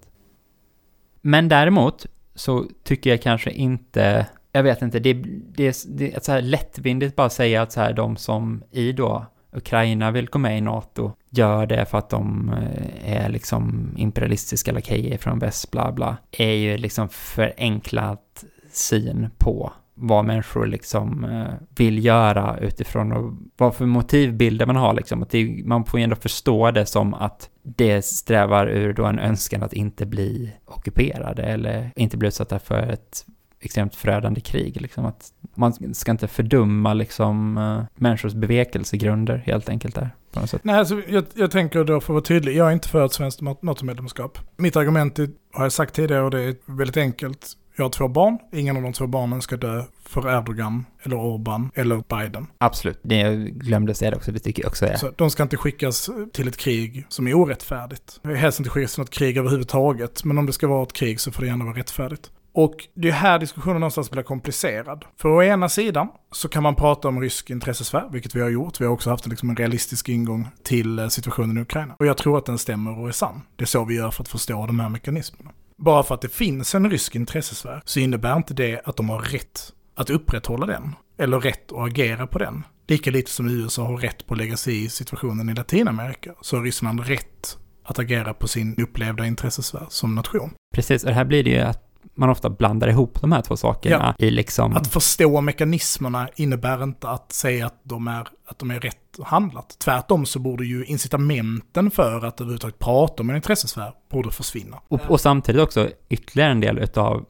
Men däremot så tycker jag kanske inte, jag vet inte, det, det, det är så här lättvindigt bara säga att så här de som i då Ukraina vill gå med i NATO gör det för att de eh, är liksom imperialistiska lakejer från väst, bla bla, är ju liksom förenklat syn på vad människor liksom eh, vill göra utifrån och vad för motivbilder man har liksom. Att det, man får ju ändå förstå det som att det strävar ur då en önskan att inte bli ockuperade eller inte bli utsatta för ett extremt förödande krig. Liksom att man ska inte fördumma liksom, uh, människors bevekelsegrunder helt enkelt där. På något sätt. Nej, alltså, jag, jag tänker då för att vara tydlig, jag är inte för ett svenskt NATO-medlemskap. Mitt argument är, har jag sagt tidigare och det är väldigt enkelt. Jag har två barn, ingen av de två barnen ska dö för Erdogan, eller Orban, eller Biden. Absolut, det jag glömde säga det också, det tycker jag också är. Så de ska inte skickas till ett krig som är orättfärdigt. Helst inte skickas till något krig överhuvudtaget, men om det ska vara ett krig så får det gärna vara rättfärdigt. Och det är här diskussionen någonstans blir komplicerad. För å ena sidan så kan man prata om rysk intressesfär, vilket vi har gjort. Vi har också haft liksom en realistisk ingång till eh, situationen i Ukraina. Och jag tror att den stämmer och är sann. Det är så vi gör för att förstå de här mekanismerna. Bara för att det finns en rysk intressesfär så innebär inte det att de har rätt att upprätthålla den. Eller rätt att agera på den. Lika lite som USA har rätt på att lägga sig i situationen i Latinamerika så har Ryssland rätt att agera på sin upplevda intressesfär som nation. Precis, och här blir det ju att man ofta blandar ihop de här två sakerna i liksom... Att förstå mekanismerna innebär inte att säga att de är, att de är rätt handlat. Tvärtom så borde ju incitamenten för att överhuvudtaget prata om en intressesfär borde försvinna. Och, och samtidigt också ytterligare en del utav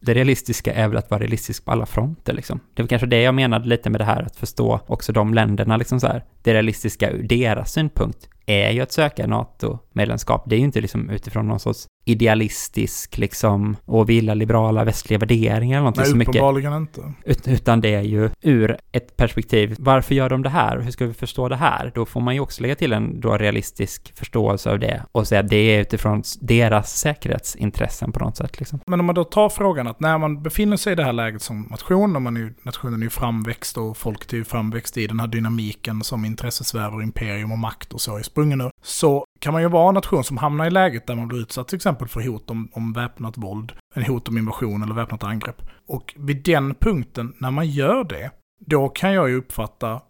det realistiska är väl att vara realistisk på alla fronter liksom. Det var kanske det jag menade lite med det här, att förstå också de länderna liksom så här. Det realistiska ur deras synpunkt är ju att söka NATO-medlemskap. Det är ju inte liksom utifrån någon sorts idealistisk liksom och vilja liberala västliga värderingar eller någonting Nej, så mycket. uppenbarligen inte. Ut- Utan det är ju ur ett perspektiv, varför gör de det här? Hur ska vi förstå det här? Då får man ju också lägga till en då realistisk förståelse av det och säga att det är utifrån deras säkerhetsintressen på något sätt liksom. Men om man då tar frågan att när man befinner sig i det här läget som nation, och man är, nationen är ju framväxt och folket är ju framväxt i den här dynamiken som intressesfär och imperium och makt och så är sprungen ur, så kan man ju vara en nation som hamnar i läget där man blir utsatt till exempel för hot om, om väpnat våld, en hot om invasion eller väpnat angrepp. Och vid den punkten, när man gör det, då kan jag ju uppfatta,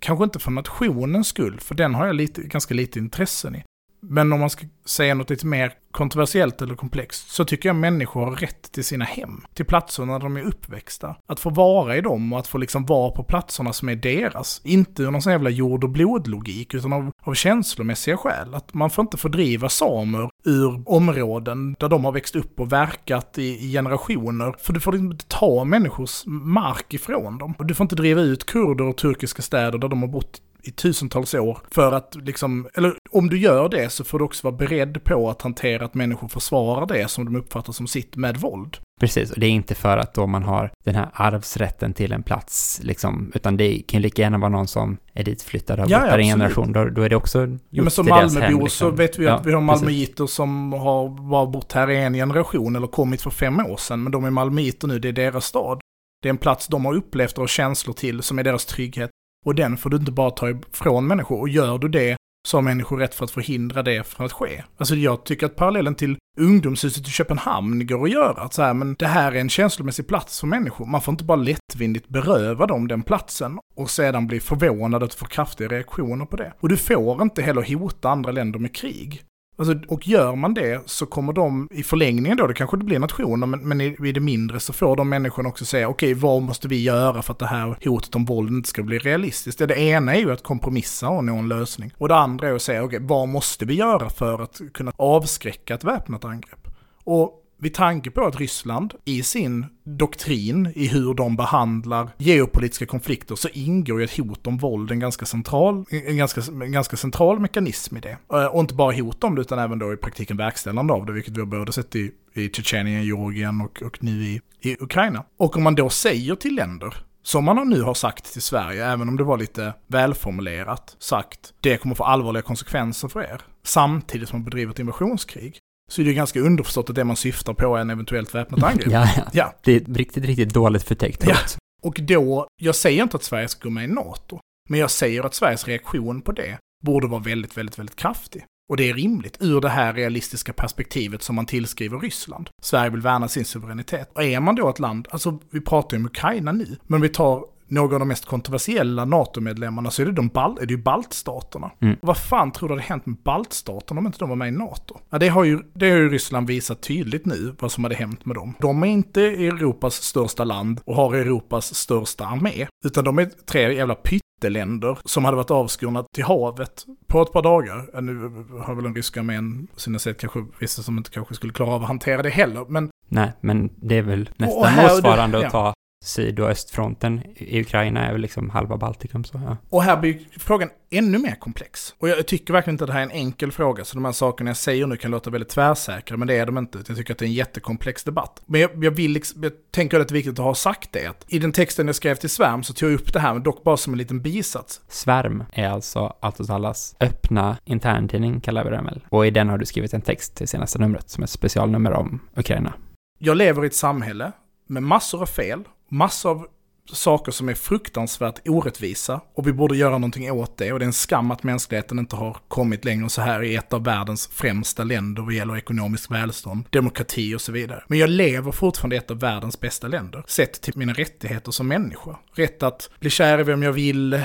kanske inte för nationens skull, för den har jag lite, ganska lite intressen i, men om man ska säga något lite mer kontroversiellt eller komplext så tycker jag människor har rätt till sina hem. Till platserna där de är uppväxta. Att få vara i dem och att få liksom vara på platserna som är deras. Inte ur någon sån jävla jord och blodlogik utan av, av känslomässiga skäl. Att man får inte fördriva samer ur områden där de har växt upp och verkat i, i generationer. För du får inte ta människors mark ifrån dem. Och du får inte driva ut kurder och turkiska städer där de har bott i tusentals år för att liksom, eller om du gör det så får du också vara beredd på att hantera att människor försvarar det som de uppfattar som sitt med våld. Precis, och det är inte för att då man har den här arvsrätten till en plats, liksom, utan det kan lika gärna vara någon som är ditflyttad Ja, har ja, i en generation, då, då är det också gjort Ja, men som Malmöbor liksom. så vet vi att Ja, vi har malmöiter som har bara bott här i en generation eller kommit för fem år sedan, men de är malmöiter nu, det är deras stad. Det är en plats de har upplevt och känslor till, som är deras trygghet. Och den får du inte bara ta ifrån människor. Och gör du det så har människor rätt för att förhindra det från att ske. Alltså jag tycker att parallellen till ungdomshuset i Köpenhamn går att göra. Att så här, men det här är en känslomässig plats för människor. Man får inte bara lättvindigt beröva dem den platsen och sedan bli förvånad att få kraftiga reaktioner på det. Och du får inte heller hota andra länder med krig. Alltså, och gör man det så kommer de i förlängningen då, det kanske det blir nationer, men, men i, i det mindre så får de människorna också säga okej, vad måste vi göra för att det här hotet om våld inte ska bli realistiskt? Det, det ena är ju att kompromissa och nå en lösning. Och det andra är att säga okej, vad måste vi göra för att kunna avskräcka ett väpnat angrepp? Och vid tanke på att Ryssland i sin doktrin i hur de behandlar geopolitiska konflikter så ingår ju ett hot om våld en ganska central, en ganska, en ganska central mekanism i det. Eh, och inte bara hot om det utan även då i praktiken verkställande av det, vilket vi har både sett i, i Tjetjenien, Georgien och, och nu i, i Ukraina. Och om man då säger till länder som man nu har sagt till Sverige, även om det var lite välformulerat, sagt det kommer få allvarliga konsekvenser för er, samtidigt som man bedriver ett invasionskrig, så är det ju ganska underförstått att det man syftar på är en eventuellt väpnat angrepp. Ja, ja. Ja, Det är ett riktigt, riktigt dåligt förtäckt Ja. hot. och då, jag säger inte att Sverige ska gå med i NATO, men jag säger att Sveriges reaktion på det borde vara väldigt, väldigt, väldigt kraftig. Och det är rimligt ur det här realistiska perspektivet som man tillskriver Ryssland. Sverige vill värna sin suveränitet. Och är man då ett land, alltså vi pratar ju om Ukraina nu, men vi tar några av de mest kontroversiella NATO-medlemmarna så är det, de bal- är det ju baltstaterna. Mm. Vad fan tror du hade hänt med baltstaterna om inte de var med i NATO? Ja, det har, ju, det har ju Ryssland visat tydligt nu, vad som hade hänt med dem. De är inte Europas största land och har Europas största armé, utan de är tre jävla pytteländer som hade varit avskurna till havet på ett par dagar. Nu har väl den ryska armén på sina sätt kanske vissa som inte kanske skulle klara av att hantera det heller, men Nej, men det är väl nästan här- motsvarande ja. att ta syd och östfronten i Ukraina är väl liksom halva Baltikum så ja. Och här blir frågan ännu mer komplex. Och jag tycker verkligen inte att det här är en enkel fråga, så de här sakerna jag säger nu kan låta väldigt tvärsäkra, men det är de inte. Jag tycker att det är en jättekomplex debatt. Men jag, jag vill liksom, jag tänker att det är viktigt att ha sagt det, att i den texten jag skrev till Svärm så tog jag upp det här, men dock bara som en liten bisats. Svärm är alltså allt åt allas öppna interntidning kallar vi den väl. Och i den har du skrivit en text till senaste numret som är ett specialnummer om Ukraina. Jag lever i ett samhälle med massor av fel, massor av saker som är fruktansvärt orättvisa och vi borde göra någonting åt det och det är en skam att mänskligheten inte har kommit längre så här i ett av världens främsta länder vad gäller ekonomisk välstånd, demokrati och så vidare. Men jag lever fortfarande i ett av världens bästa länder, sett till mina rättigheter som människa. Rätt att bli kär i vem jag vill, eh,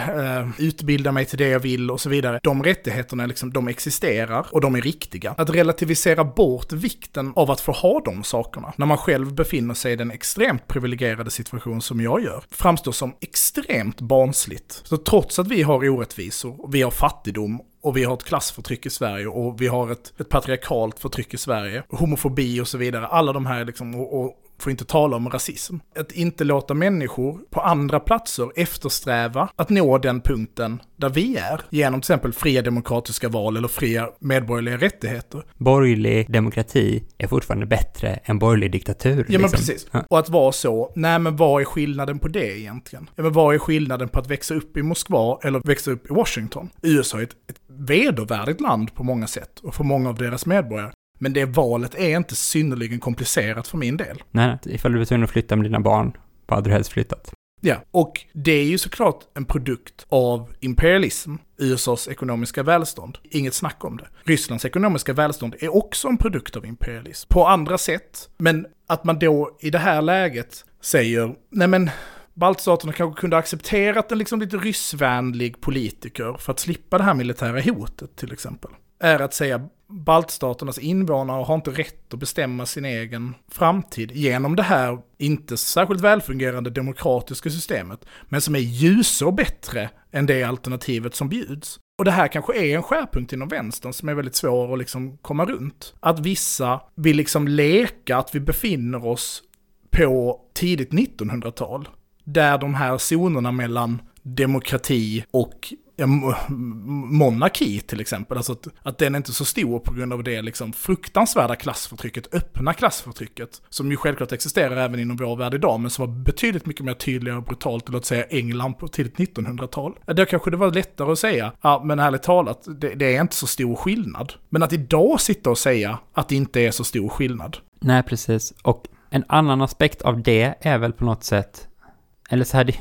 utbilda mig till det jag vill och så vidare. De rättigheterna liksom, de existerar och de är riktiga. Att relativisera bort vikten av att få ha de sakerna när man själv befinner sig i den extremt privilegierade situation som jag gör framstår som extremt barnsligt. Så trots att vi har orättvisor, vi har fattigdom och vi har ett klassförtryck i Sverige och vi har ett, ett patriarkalt förtryck i Sverige, homofobi och så vidare, alla de här liksom, och, och får inte tala om rasism. Att inte låta människor på andra platser eftersträva att nå den punkten där vi är, genom till exempel fria demokratiska val eller fria medborgerliga rättigheter. Borgerlig demokrati är fortfarande bättre än borgerlig diktatur. Ja liksom. men precis. Och att vara så, nej men vad är skillnaden på det egentligen? Ja men vad är skillnaden på att växa upp i Moskva eller växa upp i Washington? USA är ett, ett vedervärdigt land på många sätt och för många av deras medborgare. Men det valet är inte synnerligen komplicerat för min del. Nej, ifall du var tvungen att flytta med dina barn, vad hade du helst flyttat? Ja, och det är ju såklart en produkt av imperialism, USAs ekonomiska välstånd. Inget snack om det. Rysslands ekonomiska välstånd är också en produkt av imperialism. På andra sätt, men att man då i det här läget säger, nej men baltstaterna kanske kunde accepterat en liksom lite ryssvänlig politiker för att slippa det här militära hotet till exempel. Är att säga baltstaternas invånare har inte rätt att bestämma sin egen framtid genom det här inte särskilt välfungerande demokratiska systemet, men som är ljusår bättre än det alternativet som bjuds. Och det här kanske är en skärpunkt inom vänstern som är väldigt svår att liksom komma runt. Att vissa vill liksom leka att vi befinner oss på tidigt 1900-tal, där de här zonerna mellan demokrati och ja, monarki till exempel. Alltså att, att den är inte så stor på grund av det liksom fruktansvärda klassförtrycket, öppna klassförtrycket, som ju självklart existerar även inom vår värld idag, men som var betydligt mycket mer tydligare och brutalt låt säga England på tidigt 1900-tal. Då kanske det var lättare att säga, ja men ärligt talat, det, det är inte så stor skillnad. Men att idag sitta och säga att det inte är så stor skillnad. Nej, precis. Och en annan aspekt av det är väl på något sätt, eller så här,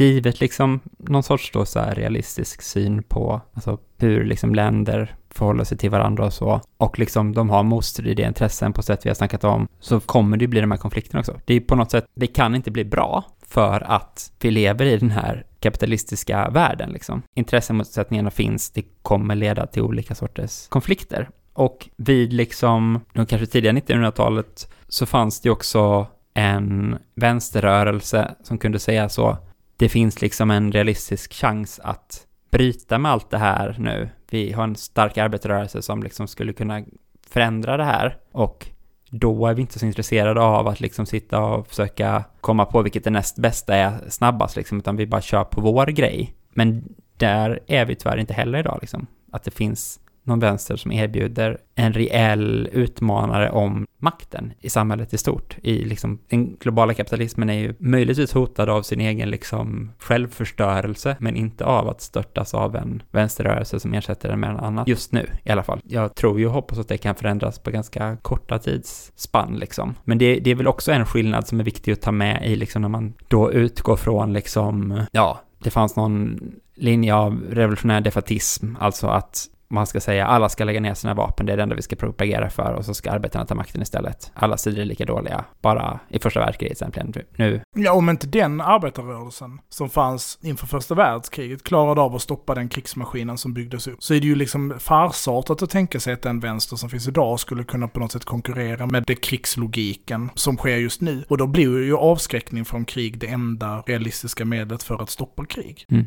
givet liksom någon sorts då så här realistisk syn på alltså hur liksom länder förhåller sig till varandra och så, och liksom de har motstridiga intressen på sätt vi har snackat om, så kommer det ju bli de här konflikterna också. Det är på något sätt, det kan inte bli bra för att vi lever i den här kapitalistiska världen liksom. Intressemotsättningarna finns, det kommer leda till olika sorters konflikter. Och vid liksom, kanske tidiga 1900-talet, så fanns det också en vänsterrörelse som kunde säga så, det finns liksom en realistisk chans att bryta med allt det här nu. Vi har en stark arbetarrörelse som liksom skulle kunna förändra det här och då är vi inte så intresserade av att liksom sitta och försöka komma på vilket det näst bästa är snabbast liksom, utan vi bara kör på vår grej. Men där är vi tyvärr inte heller idag liksom. Att det finns någon vänster som erbjuder en reell utmanare om makten i samhället i stort. I liksom, den globala kapitalismen är ju möjligtvis hotad av sin egen liksom självförstörelse, men inte av att störtas av en vänsterrörelse som ersätter den med en annan. Just nu i alla fall. Jag tror ju och hoppas att det kan förändras på ganska korta tidsspann liksom. Men det, det är väl också en skillnad som är viktig att ta med i liksom när man då utgår från liksom, ja, det fanns någon linje av revolutionär defatism, alltså att man ska säga alla ska lägga ner sina vapen, det är det enda vi ska propagera för och så ska arbetarna ta makten istället. Alla sidor är lika dåliga, bara i första världskriget egentligen nu. Ja, om inte den arbetarrörelsen som fanns inför första världskriget klarade av att stoppa den krigsmaskinen som byggdes upp, så är det ju liksom farsartat att tänka sig att den vänster som finns idag skulle kunna på något sätt konkurrera med det krigslogiken som sker just nu. Och då blir ju avskräckning från krig det enda realistiska medlet för att stoppa krig. Mm.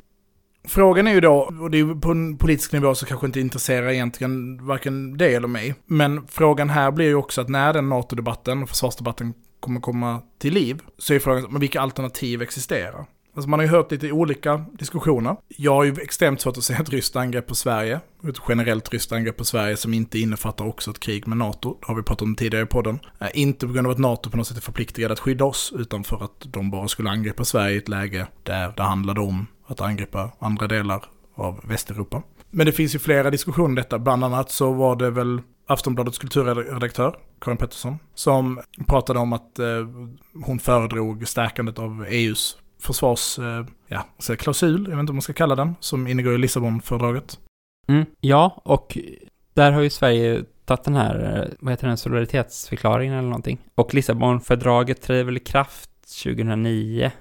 Frågan är ju då, och det är på en politisk nivå så kanske inte intresserar egentligen varken dig eller mig, men frågan här blir ju också att när den NATO-debatten och försvarsdebatten kommer komma till liv, så är frågan, men vilka alternativ existerar? Alltså man har ju hört lite olika diskussioner. Jag har ju extremt svårt att se ett ryskt angrepp på Sverige, ett generellt ryskt angrepp på Sverige som inte innefattar också ett krig med NATO. Det har vi pratat om tidigare i podden. Eh, inte på grund av att NATO på något sätt är förpliktigade att skydda oss, utan för att de bara skulle angripa Sverige i ett läge där det handlade om att angripa andra delar av Västeuropa. Men det finns ju flera diskussioner om detta, bland annat så var det väl Aftonbladets kulturredaktör, Karin Pettersson, som pratade om att eh, hon föredrog stärkandet av EUs försvars, eh, ja, klausul, jag vet inte om man ska kalla den, som ingår i Lissabonfördraget. Mm, ja, och där har ju Sverige tagit den här, eh, vad heter den, solidaritetsförklaringen eller någonting. Och Lissabonfördraget träder väl i kraft 2009,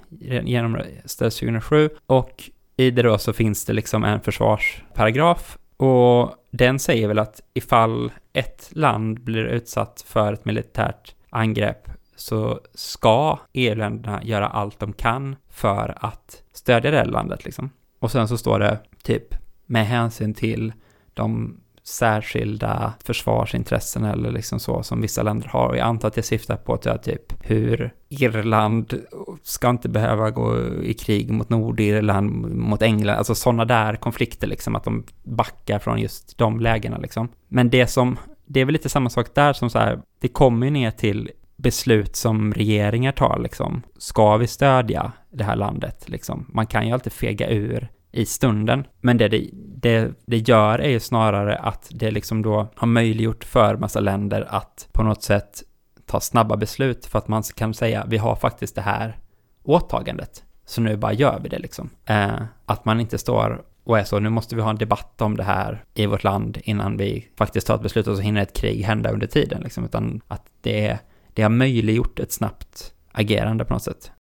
genomröstades 2007. Och i det då så finns det liksom en försvarsparagraf. Och den säger väl att ifall ett land blir utsatt för ett militärt angrepp så ska EU-länderna göra allt de kan för att stödja det landet liksom. Och sen så står det typ med hänsyn till de särskilda försvarsintressen eller liksom så som vissa länder har. Och jag antar att jag syftar på att typ hur Irland ska inte behöva gå i krig mot Nordirland, mot England, alltså sådana där konflikter liksom, att de backar från just de lägena liksom. Men det som, det är väl lite samma sak där som så här, det kommer ju ner till beslut som regeringar tar liksom. Ska vi stödja det här landet liksom? Man kan ju alltid fega ur i stunden. Men det det, det det gör är ju snarare att det liksom då har möjliggjort för massa länder att på något sätt ta snabba beslut för att man kan säga vi har faktiskt det här åtagandet. Så nu bara gör vi det liksom. Eh, att man inte står och är så, nu måste vi ha en debatt om det här i vårt land innan vi faktiskt tar ett beslut och så hinner ett krig hända under tiden liksom, utan att det, det har möjliggjort ett snabbt agerande på något sätt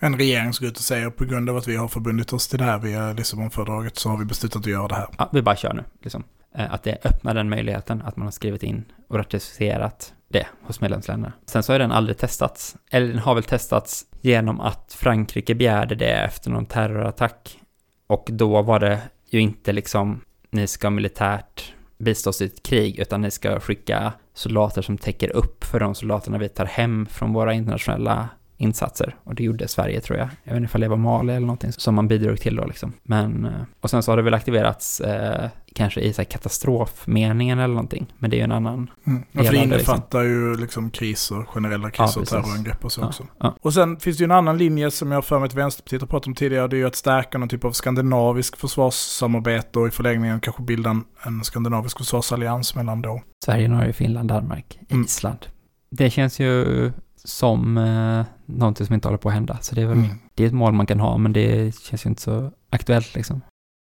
en regering som går ut och säger på grund av att vi har förbundit oss till det här via Lissabonfördraget så har vi beslutat att göra det här. Ja, vi bara kör nu. Liksom. Eh, att det öppnar den möjligheten, att man har skrivit in och ratificerat det hos medlemsländerna. Sen så har den aldrig testats, eller den har väl testats genom att Frankrike begärde det efter någon terrorattack. Och då var det ju inte liksom, ni ska militärt bistå oss i ett krig, utan ni ska skicka soldater som täcker upp för de soldaterna vi tar hem från våra internationella insatser. Och det gjorde Sverige tror jag. Jag vet inte ifall det var Mali eller någonting som man bidrog till då liksom. Men, eh, och sen så har det väl aktiverats eh, kanske i så katastrofmeningen eller någonting. Men det är ju en annan mm. Ja, för det innefattar liksom. ju liksom kriser, generella kriser, ja, terrorangrepp och så ja, också. Ja. Och sen finns det ju en annan linje som jag för mig att Vänsterpartiet har pratat om tidigare. Det är ju att stärka någon typ av skandinavisk försvarssamarbete och i förlängningen kanske bilda en, en skandinavisk försvarsallians mellan då. Sverige, Norge, Finland, Danmark, mm. Island. Det känns ju som eh, någonting som inte håller på att hända. Så det är väl, mm. det är ett mål man kan ha, men det känns ju inte så aktuellt liksom.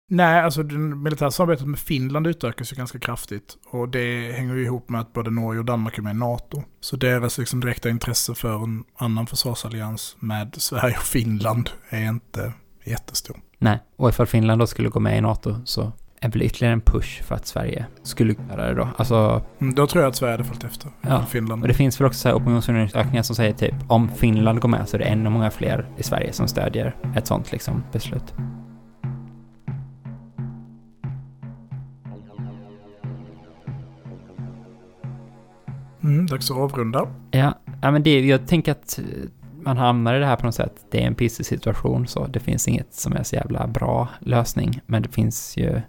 Nej, alltså det militära samarbetet med Finland utökas ju ganska kraftigt. Och det hänger ju ihop med att både Norge och Danmark är med i NATO. Så deras liksom direkta intresse för en annan försvarsallians med Sverige och Finland är inte jättestor. Nej, och ifall Finland då skulle gå med i NATO så är väl ytterligare en push för att Sverige skulle göra det då. Alltså... Mm, då tror jag att Sverige hade följt efter. Ja, Finland. och det finns väl också så här opinionsundersökningar som säger typ om Finland går med så är det ännu många fler i Sverige som stödjer ett sånt liksom beslut. Mm, dags att avrunda. Ja, ja men det, jag tänker att man hamnar i det här på något sätt. Det är en pissig situation så det finns inget som är så jävla bra lösning. Men det finns ju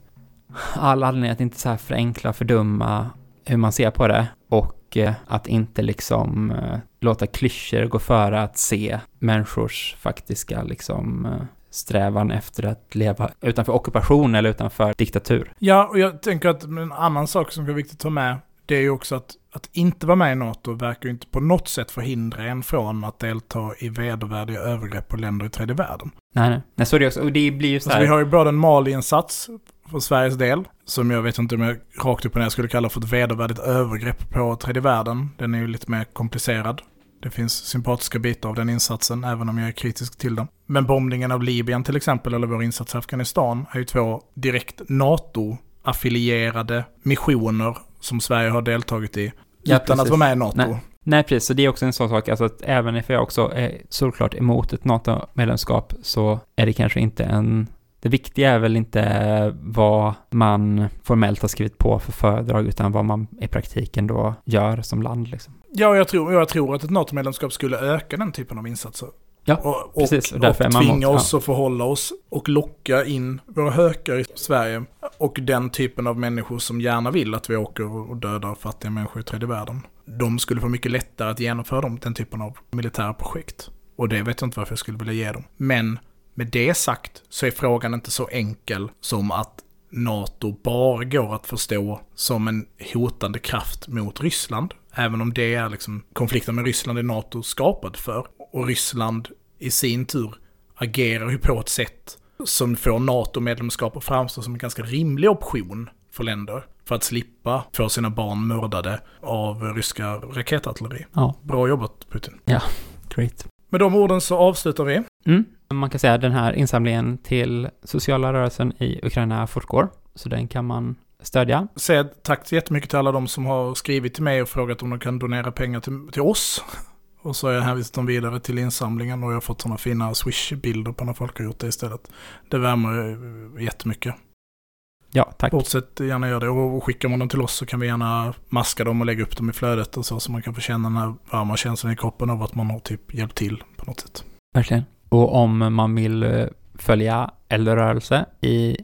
all anledning att inte så här förenkla, och fördumma hur man ser på det och eh, att inte liksom eh, låta klyschor gå före att se människors faktiska liksom eh, strävan efter att leva utanför ockupation eller utanför diktatur. Ja, och jag tänker att en annan sak som är viktigt att ta med, det är ju också att, att inte vara med i NATO verkar ju inte på något sätt förhindra en från att delta i vedervärdiga övergrepp på länder i tredje världen. Nej, nej. nej så är det också. Och det blir ju så här... Alltså, vi har ju både en Mali-insats för Sveriges del, som jag vet inte om jag rakt upp och ner skulle kalla för ett vedervärdigt övergrepp på tredje världen. Den är ju lite mer komplicerad. Det finns sympatiska bitar av den insatsen, även om jag är kritisk till den. Men bombningen av Libyen till exempel, eller vår insats i Afghanistan, är ju två direkt NATO-affilierade missioner som Sverige har deltagit i, ja, utan precis. att vara med i NATO. Nej. Nej, precis. Så det är också en sån sak, alltså att även if jag också är såklart emot ett NATO-medlemskap så är det kanske inte en det viktiga är väl inte vad man formellt har skrivit på för föredrag, utan vad man i praktiken då gör som land. Liksom. Ja, jag tror, jag tror att ett NATO-medlemskap skulle öka den typen av insatser. Ja, och, precis. Och, och, och tvinga oss ja. att förhålla oss och locka in våra hökar i Sverige. Och den typen av människor som gärna vill att vi åker och dödar fattiga människor i tredje världen. De skulle få mycket lättare att genomföra dem, den typen av militära projekt. Och det vet jag inte varför jag skulle vilja ge dem. Men med det sagt så är frågan inte så enkel som att NATO bara går att förstå som en hotande kraft mot Ryssland. Även om det är liksom konflikten med Ryssland är NATO skapad för. Och Ryssland i sin tur agerar ju på ett sätt som får NATO-medlemskap att framstå som en ganska rimlig option för länder för att slippa få sina barn mördade av ryska raketartilleri. Ja, Bra jobbat Putin. great. Med de orden så avslutar vi. Mm. Man kan säga att den här insamlingen till sociala rörelsen i Ukraina fortgår, så den kan man stödja. Säg tack så jättemycket till alla de som har skrivit till mig och frågat om de kan donera pengar till, till oss. [laughs] Och så har jag hänvisat dem vidare till insamlingen och jag har fått sådana fina swish-bilder på när folk har gjort det istället. Det värmer eh, jättemycket. Ja, tack. Fortsätt gärna göra det och skickar man dem till oss så kan vi gärna maska dem och lägga upp dem i flödet och så. Så man kan få känna den här varma känslan i kroppen av att man har typ hjälpt till på något sätt. Verkligen. Och om man vill eh, följa Eldrörelse i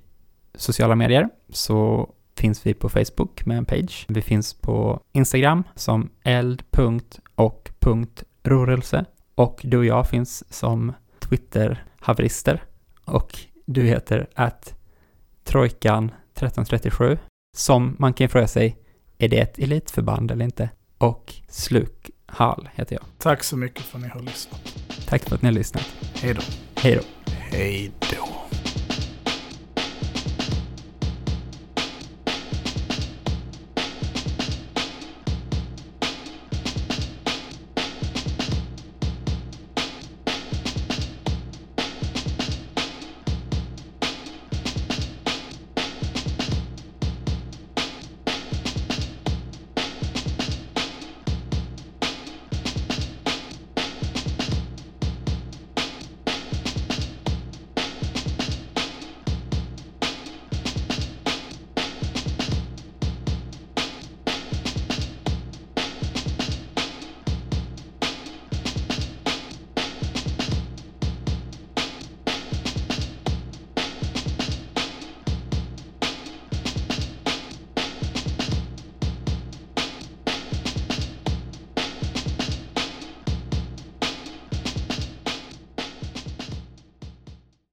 sociala medier så finns vi på Facebook med en page. Vi finns på Instagram som eld.och.rörelse och du och jag finns som Twitter-haverister och du heter att Trojkan 1337 som man kan fråga sig, är det ett elitförband eller inte? Och Slukhall heter jag. Tack så mycket för att ni har lyssnat. Tack för att ni har lyssnat. Hej då. Hej då. Hej då.